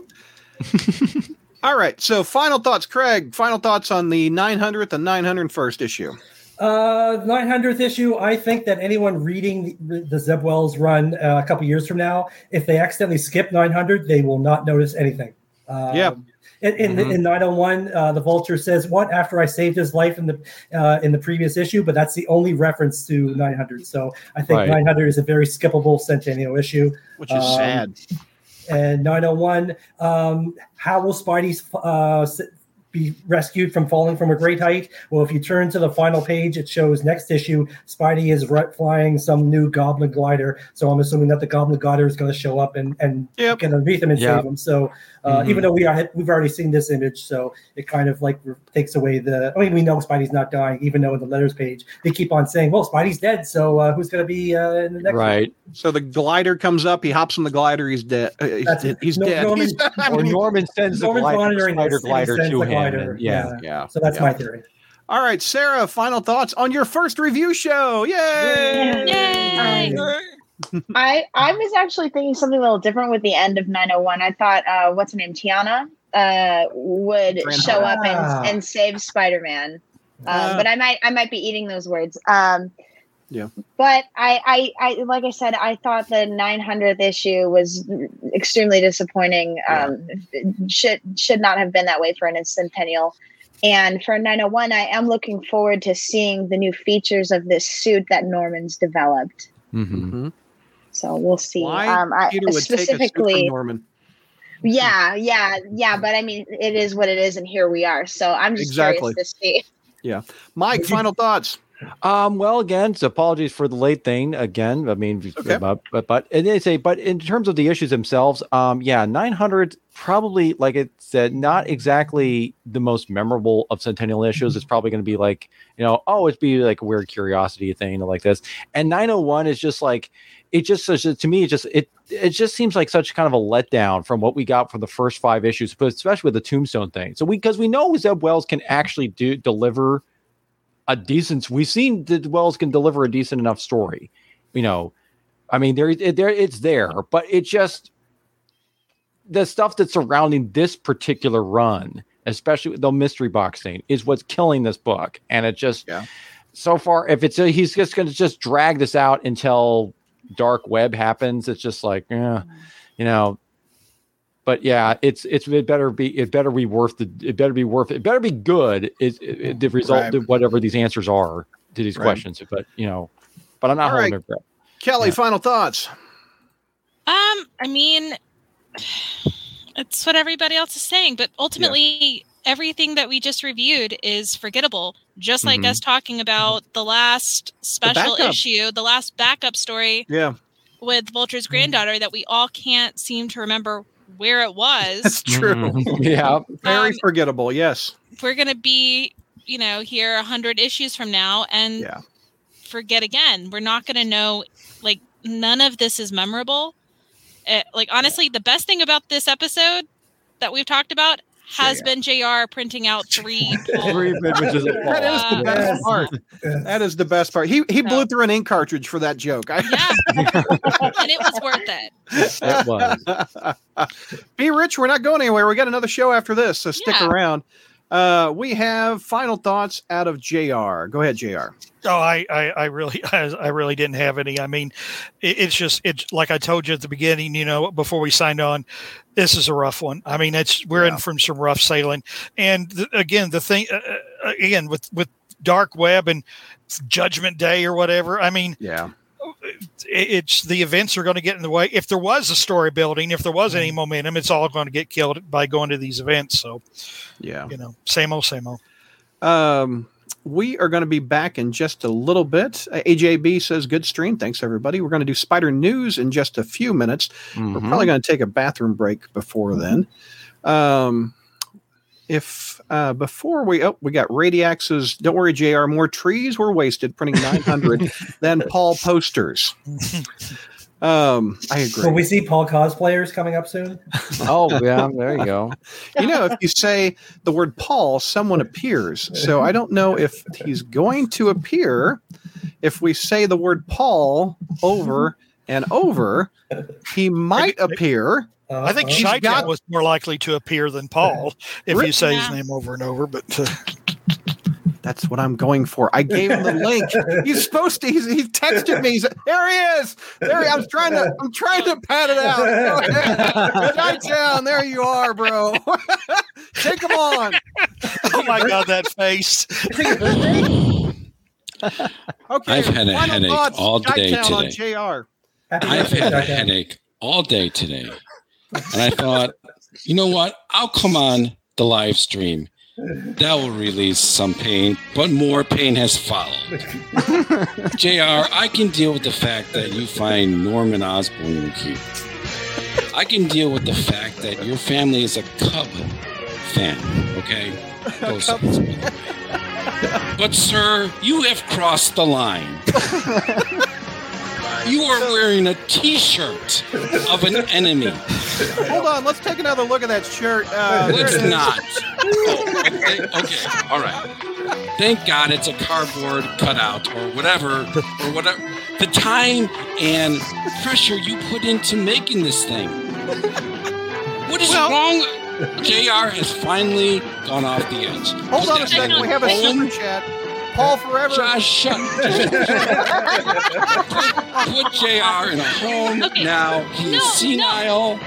All right. So, final thoughts, Craig. Final thoughts on the 900th and 901st issue. Uh, 900th issue. I think that anyone reading the, the Zeb Wells run uh, a couple years from now, if they accidentally skip 900, they will not notice anything. Um, Yeah. In, in, Mhm. in 901, uh, the Vulture says, "What after I saved his life in the uh, in the previous issue?" But that's the only reference to 900. So I think Right. 900 is a very skippable Centennial issue. Which is Um, sad. And 901, um, how will Spidey uh, be rescued from falling from a great height? Well, if you turn to the final page, it shows next issue, Spidey is ri- flying some new Goblin glider. So I'm assuming that the Goblin glider is going to show up and, and Yep. get underneath him and Yeah. save him. So uh, Mhm. even though we are we've already seen this image, so it kind of like takes away the. I mean, we know Spidey's not dying, even though in the letters page they keep on saying, "Well, Spidey's dead." So uh, who's going to be uh, in the next? one? Right. So the glider comes up. He hops on the glider. He's dead. Uh, he's That's dead. it. He's No- dead. Norman- He's- I Or Norman sends the glider, monitoring spider this, and he glider sends to the him. glider, and- yeah. yeah. So that's yeah. my theory. All right, Sarah. Final thoughts on your first review show. Yay! Yay! I I was actually thinking something a little different with the end of 901. I thought uh, what's her name, Tiana, uh, would Grandma. show up and, and save Spider-Man. Um, but I might I might be eating those words. Um, Yeah. But I, I I like I said, I thought the 900th issue was extremely disappointing. Um, should should not have been that way for an centennial. And for 901, I am looking forward to seeing the new features of this suit that Norman's developed. Mhm. Mhm. So we'll see. Why um, I, Peter would take a suit from specifically, Norman. yeah, yeah, yeah. But I mean, it is what it is, and here we are. So I'm just Exactly. curious to see. Yeah, Mike, final thoughts. Um, well, again, so apologies for the late thing. Again, I mean, Okay. but but but and they say, but in terms of the issues themselves, um, yeah, nine hundred probably, like it said, not exactly the most memorable of Centennial issues. It's probably going to be like, you know, oh, it'd be like a weird curiosity thing like this. And nine hundred one is just like, it just to me, it just it it just seems like such kind of a letdown from what we got from the first five issues, but especially with the Tombstone thing. So we because we know Zeb Wells can actually do deliver a decent we've seen that wells can deliver a decent enough story you know. I mean there it, there it's there but it just the stuff that's surrounding this particular run especially the mystery box thing is what's killing this book. And it just Yeah. so far if it's a, he's just going to just drag this out until dark web happens it's just like yeah mm-hmm. you know but yeah it's it's it better be it better be worth the it better be worth it better be good it, it, it- the result Right. of whatever these answers are to these Right. questions but you know but i'm not All holding right. my breath Kelly, Yeah. final thoughts. Um, I mean, it's what everybody else is saying, but ultimately, everything that we just reviewed is forgettable. Just like Mhm. us talking about the last special backup. issue, the last backup story Yeah, with Vulture's granddaughter that we all can't seem to remember where it was. that's true. Mhm. yeah Very Um, forgettable. Yes. We're gonna be, you know, here a hundred issues from now and Yeah. forget again. We're not gonna know. Like none of this is memorable. Uh, like honestly, the best thing about this episode that we've talked about has been Jr. printing out three. Three images of That is the Uh, best Yes. part. That is the best part. He he blew through an ink cartridge for that joke. Yeah, and it was worth it. It was. Be rich. We're not going anywhere. We got another show after this, so stick Yeah. around. Uh, we have final thoughts out of Jr. Go ahead, Jr. Oh, I, I, I really, I, I really didn't have any. I mean, it, it's just, it's like I told you at the beginning, you know, before we signed on, this is a rough one. I mean, it's we're Yeah. in from some rough sailing, and th- again, the thing, uh, uh, again with with dark web and Judgment Day or whatever. I mean, Yeah. It- it's the events are going to get in the way. If there was a story building, if there was Mm-hmm. any momentum, it's all going to get killed by going to these events. So Yeah. you know, same old, same old. Um, we are going to be back in just a little bit. Uh, AJB says, "Good stream, thanks everybody." We're going to do Spider News in just a few minutes. We're Mhm. probably going to take a bathroom break before then. Um, if uh, before we oh we got Radiax's don't worry Jr. More trees were wasted printing 900 than Paul posters. Um, I agree. Will we see Paul cosplayers coming up soon? Oh yeah, there you go. you know, if you say the word Paul, someone appears. So I don't know if he's going to appear. If we say the word Paul over and over, he might appear. Uh, I think uh, Chi-Town got- was more likely to appear than Paul if Re- you say Yeah. his name over and over. But uh, That's what I'm going for. I gave him the link. He's supposed to. He's, he texted me. He's, there he is. There he, I'm trying to. I'm trying to pat it out. Go ahead. Shine down. There you are, bro. Take him on. oh my god, that face! Okay. I've had a final headache thoughts, all day Chi-Town on. Jr. I've had a headache all day today. And I thought, you know what? I'll come on the live stream. That will release some pain, but more pain has followed. JR, I can deal with the fact that you find Norman Osborn cute. I can deal with the fact that your family is a Cub fan, okay? Go Sox, by the way. But, sir, you have crossed the line. You are wearing a T-shirt of an enemy. Hold on, let's take another look at that shirt. Uh, there Let's it is. not. Okay, okay, all right. Thank God it's a cardboard cutout or whatever, or whatever. The time and pressure you put into making this thing. What is Well- wrong? JR has finally gone off the edge. Hold on a second. We have a super chat. Paul Forever. Josh, shut. put, put JR in a home Okay. now. He's No, senile.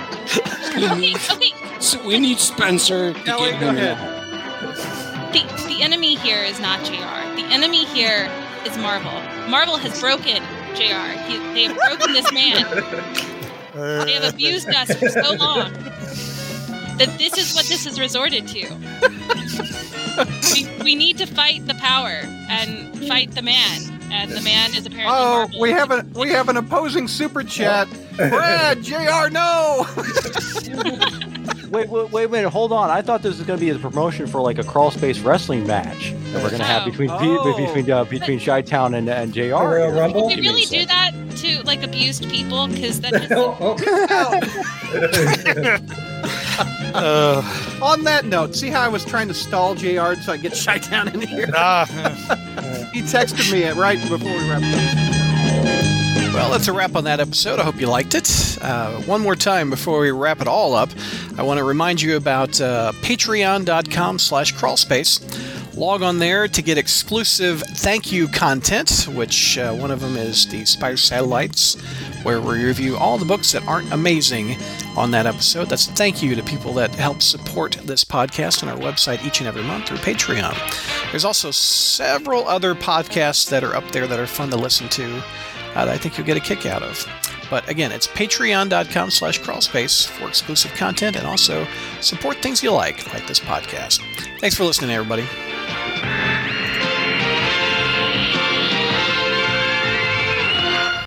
We Okay, need, okay. so we need Spencer to No, get him in a ahead. home. The the enemy here is not JR. The enemy here is Marvel. Marvel has broken JR. He, they have broken this man. They have abused us for so long that this is what this has resorted to. We, we need to fight the power and fight the man, and the man is apparently Oh, Marvel. we have a we have an opposing super chat. Brad, Jr. No. Wait, wait, wait a minute. Hold on. I thought this was going to be a promotion for like a crawl space wrestling match that we're going to have between Oh. Be- between uh, between Chi Town and and Jr. Royal Rumble? Did we really do that to like abused people? Because that Oh, oh. Uh, On that note, see how I was trying to stall Jr. so I get Chi-Town in here. ah, He texted me right before we wrapped up. Well, that's a wrap on that episode. I hope you liked it. Uh, one more time before we wrap it all up, I want to remind you about uh, patreon.com slash crawlspace. Log on there to get exclusive thank you content, which uh, one of them is the Spider Satellites, where we review all the books that aren't amazing on that episode. That's a thank you to people that help support this podcast on our website each and every month through Patreon. There's also several other podcasts that are up there that are fun to listen to uh, that I think you'll get a kick out of. But again, it's patreon.com slash crawlspace for exclusive content and also support things you like, like this podcast. Thanks for listening, everybody.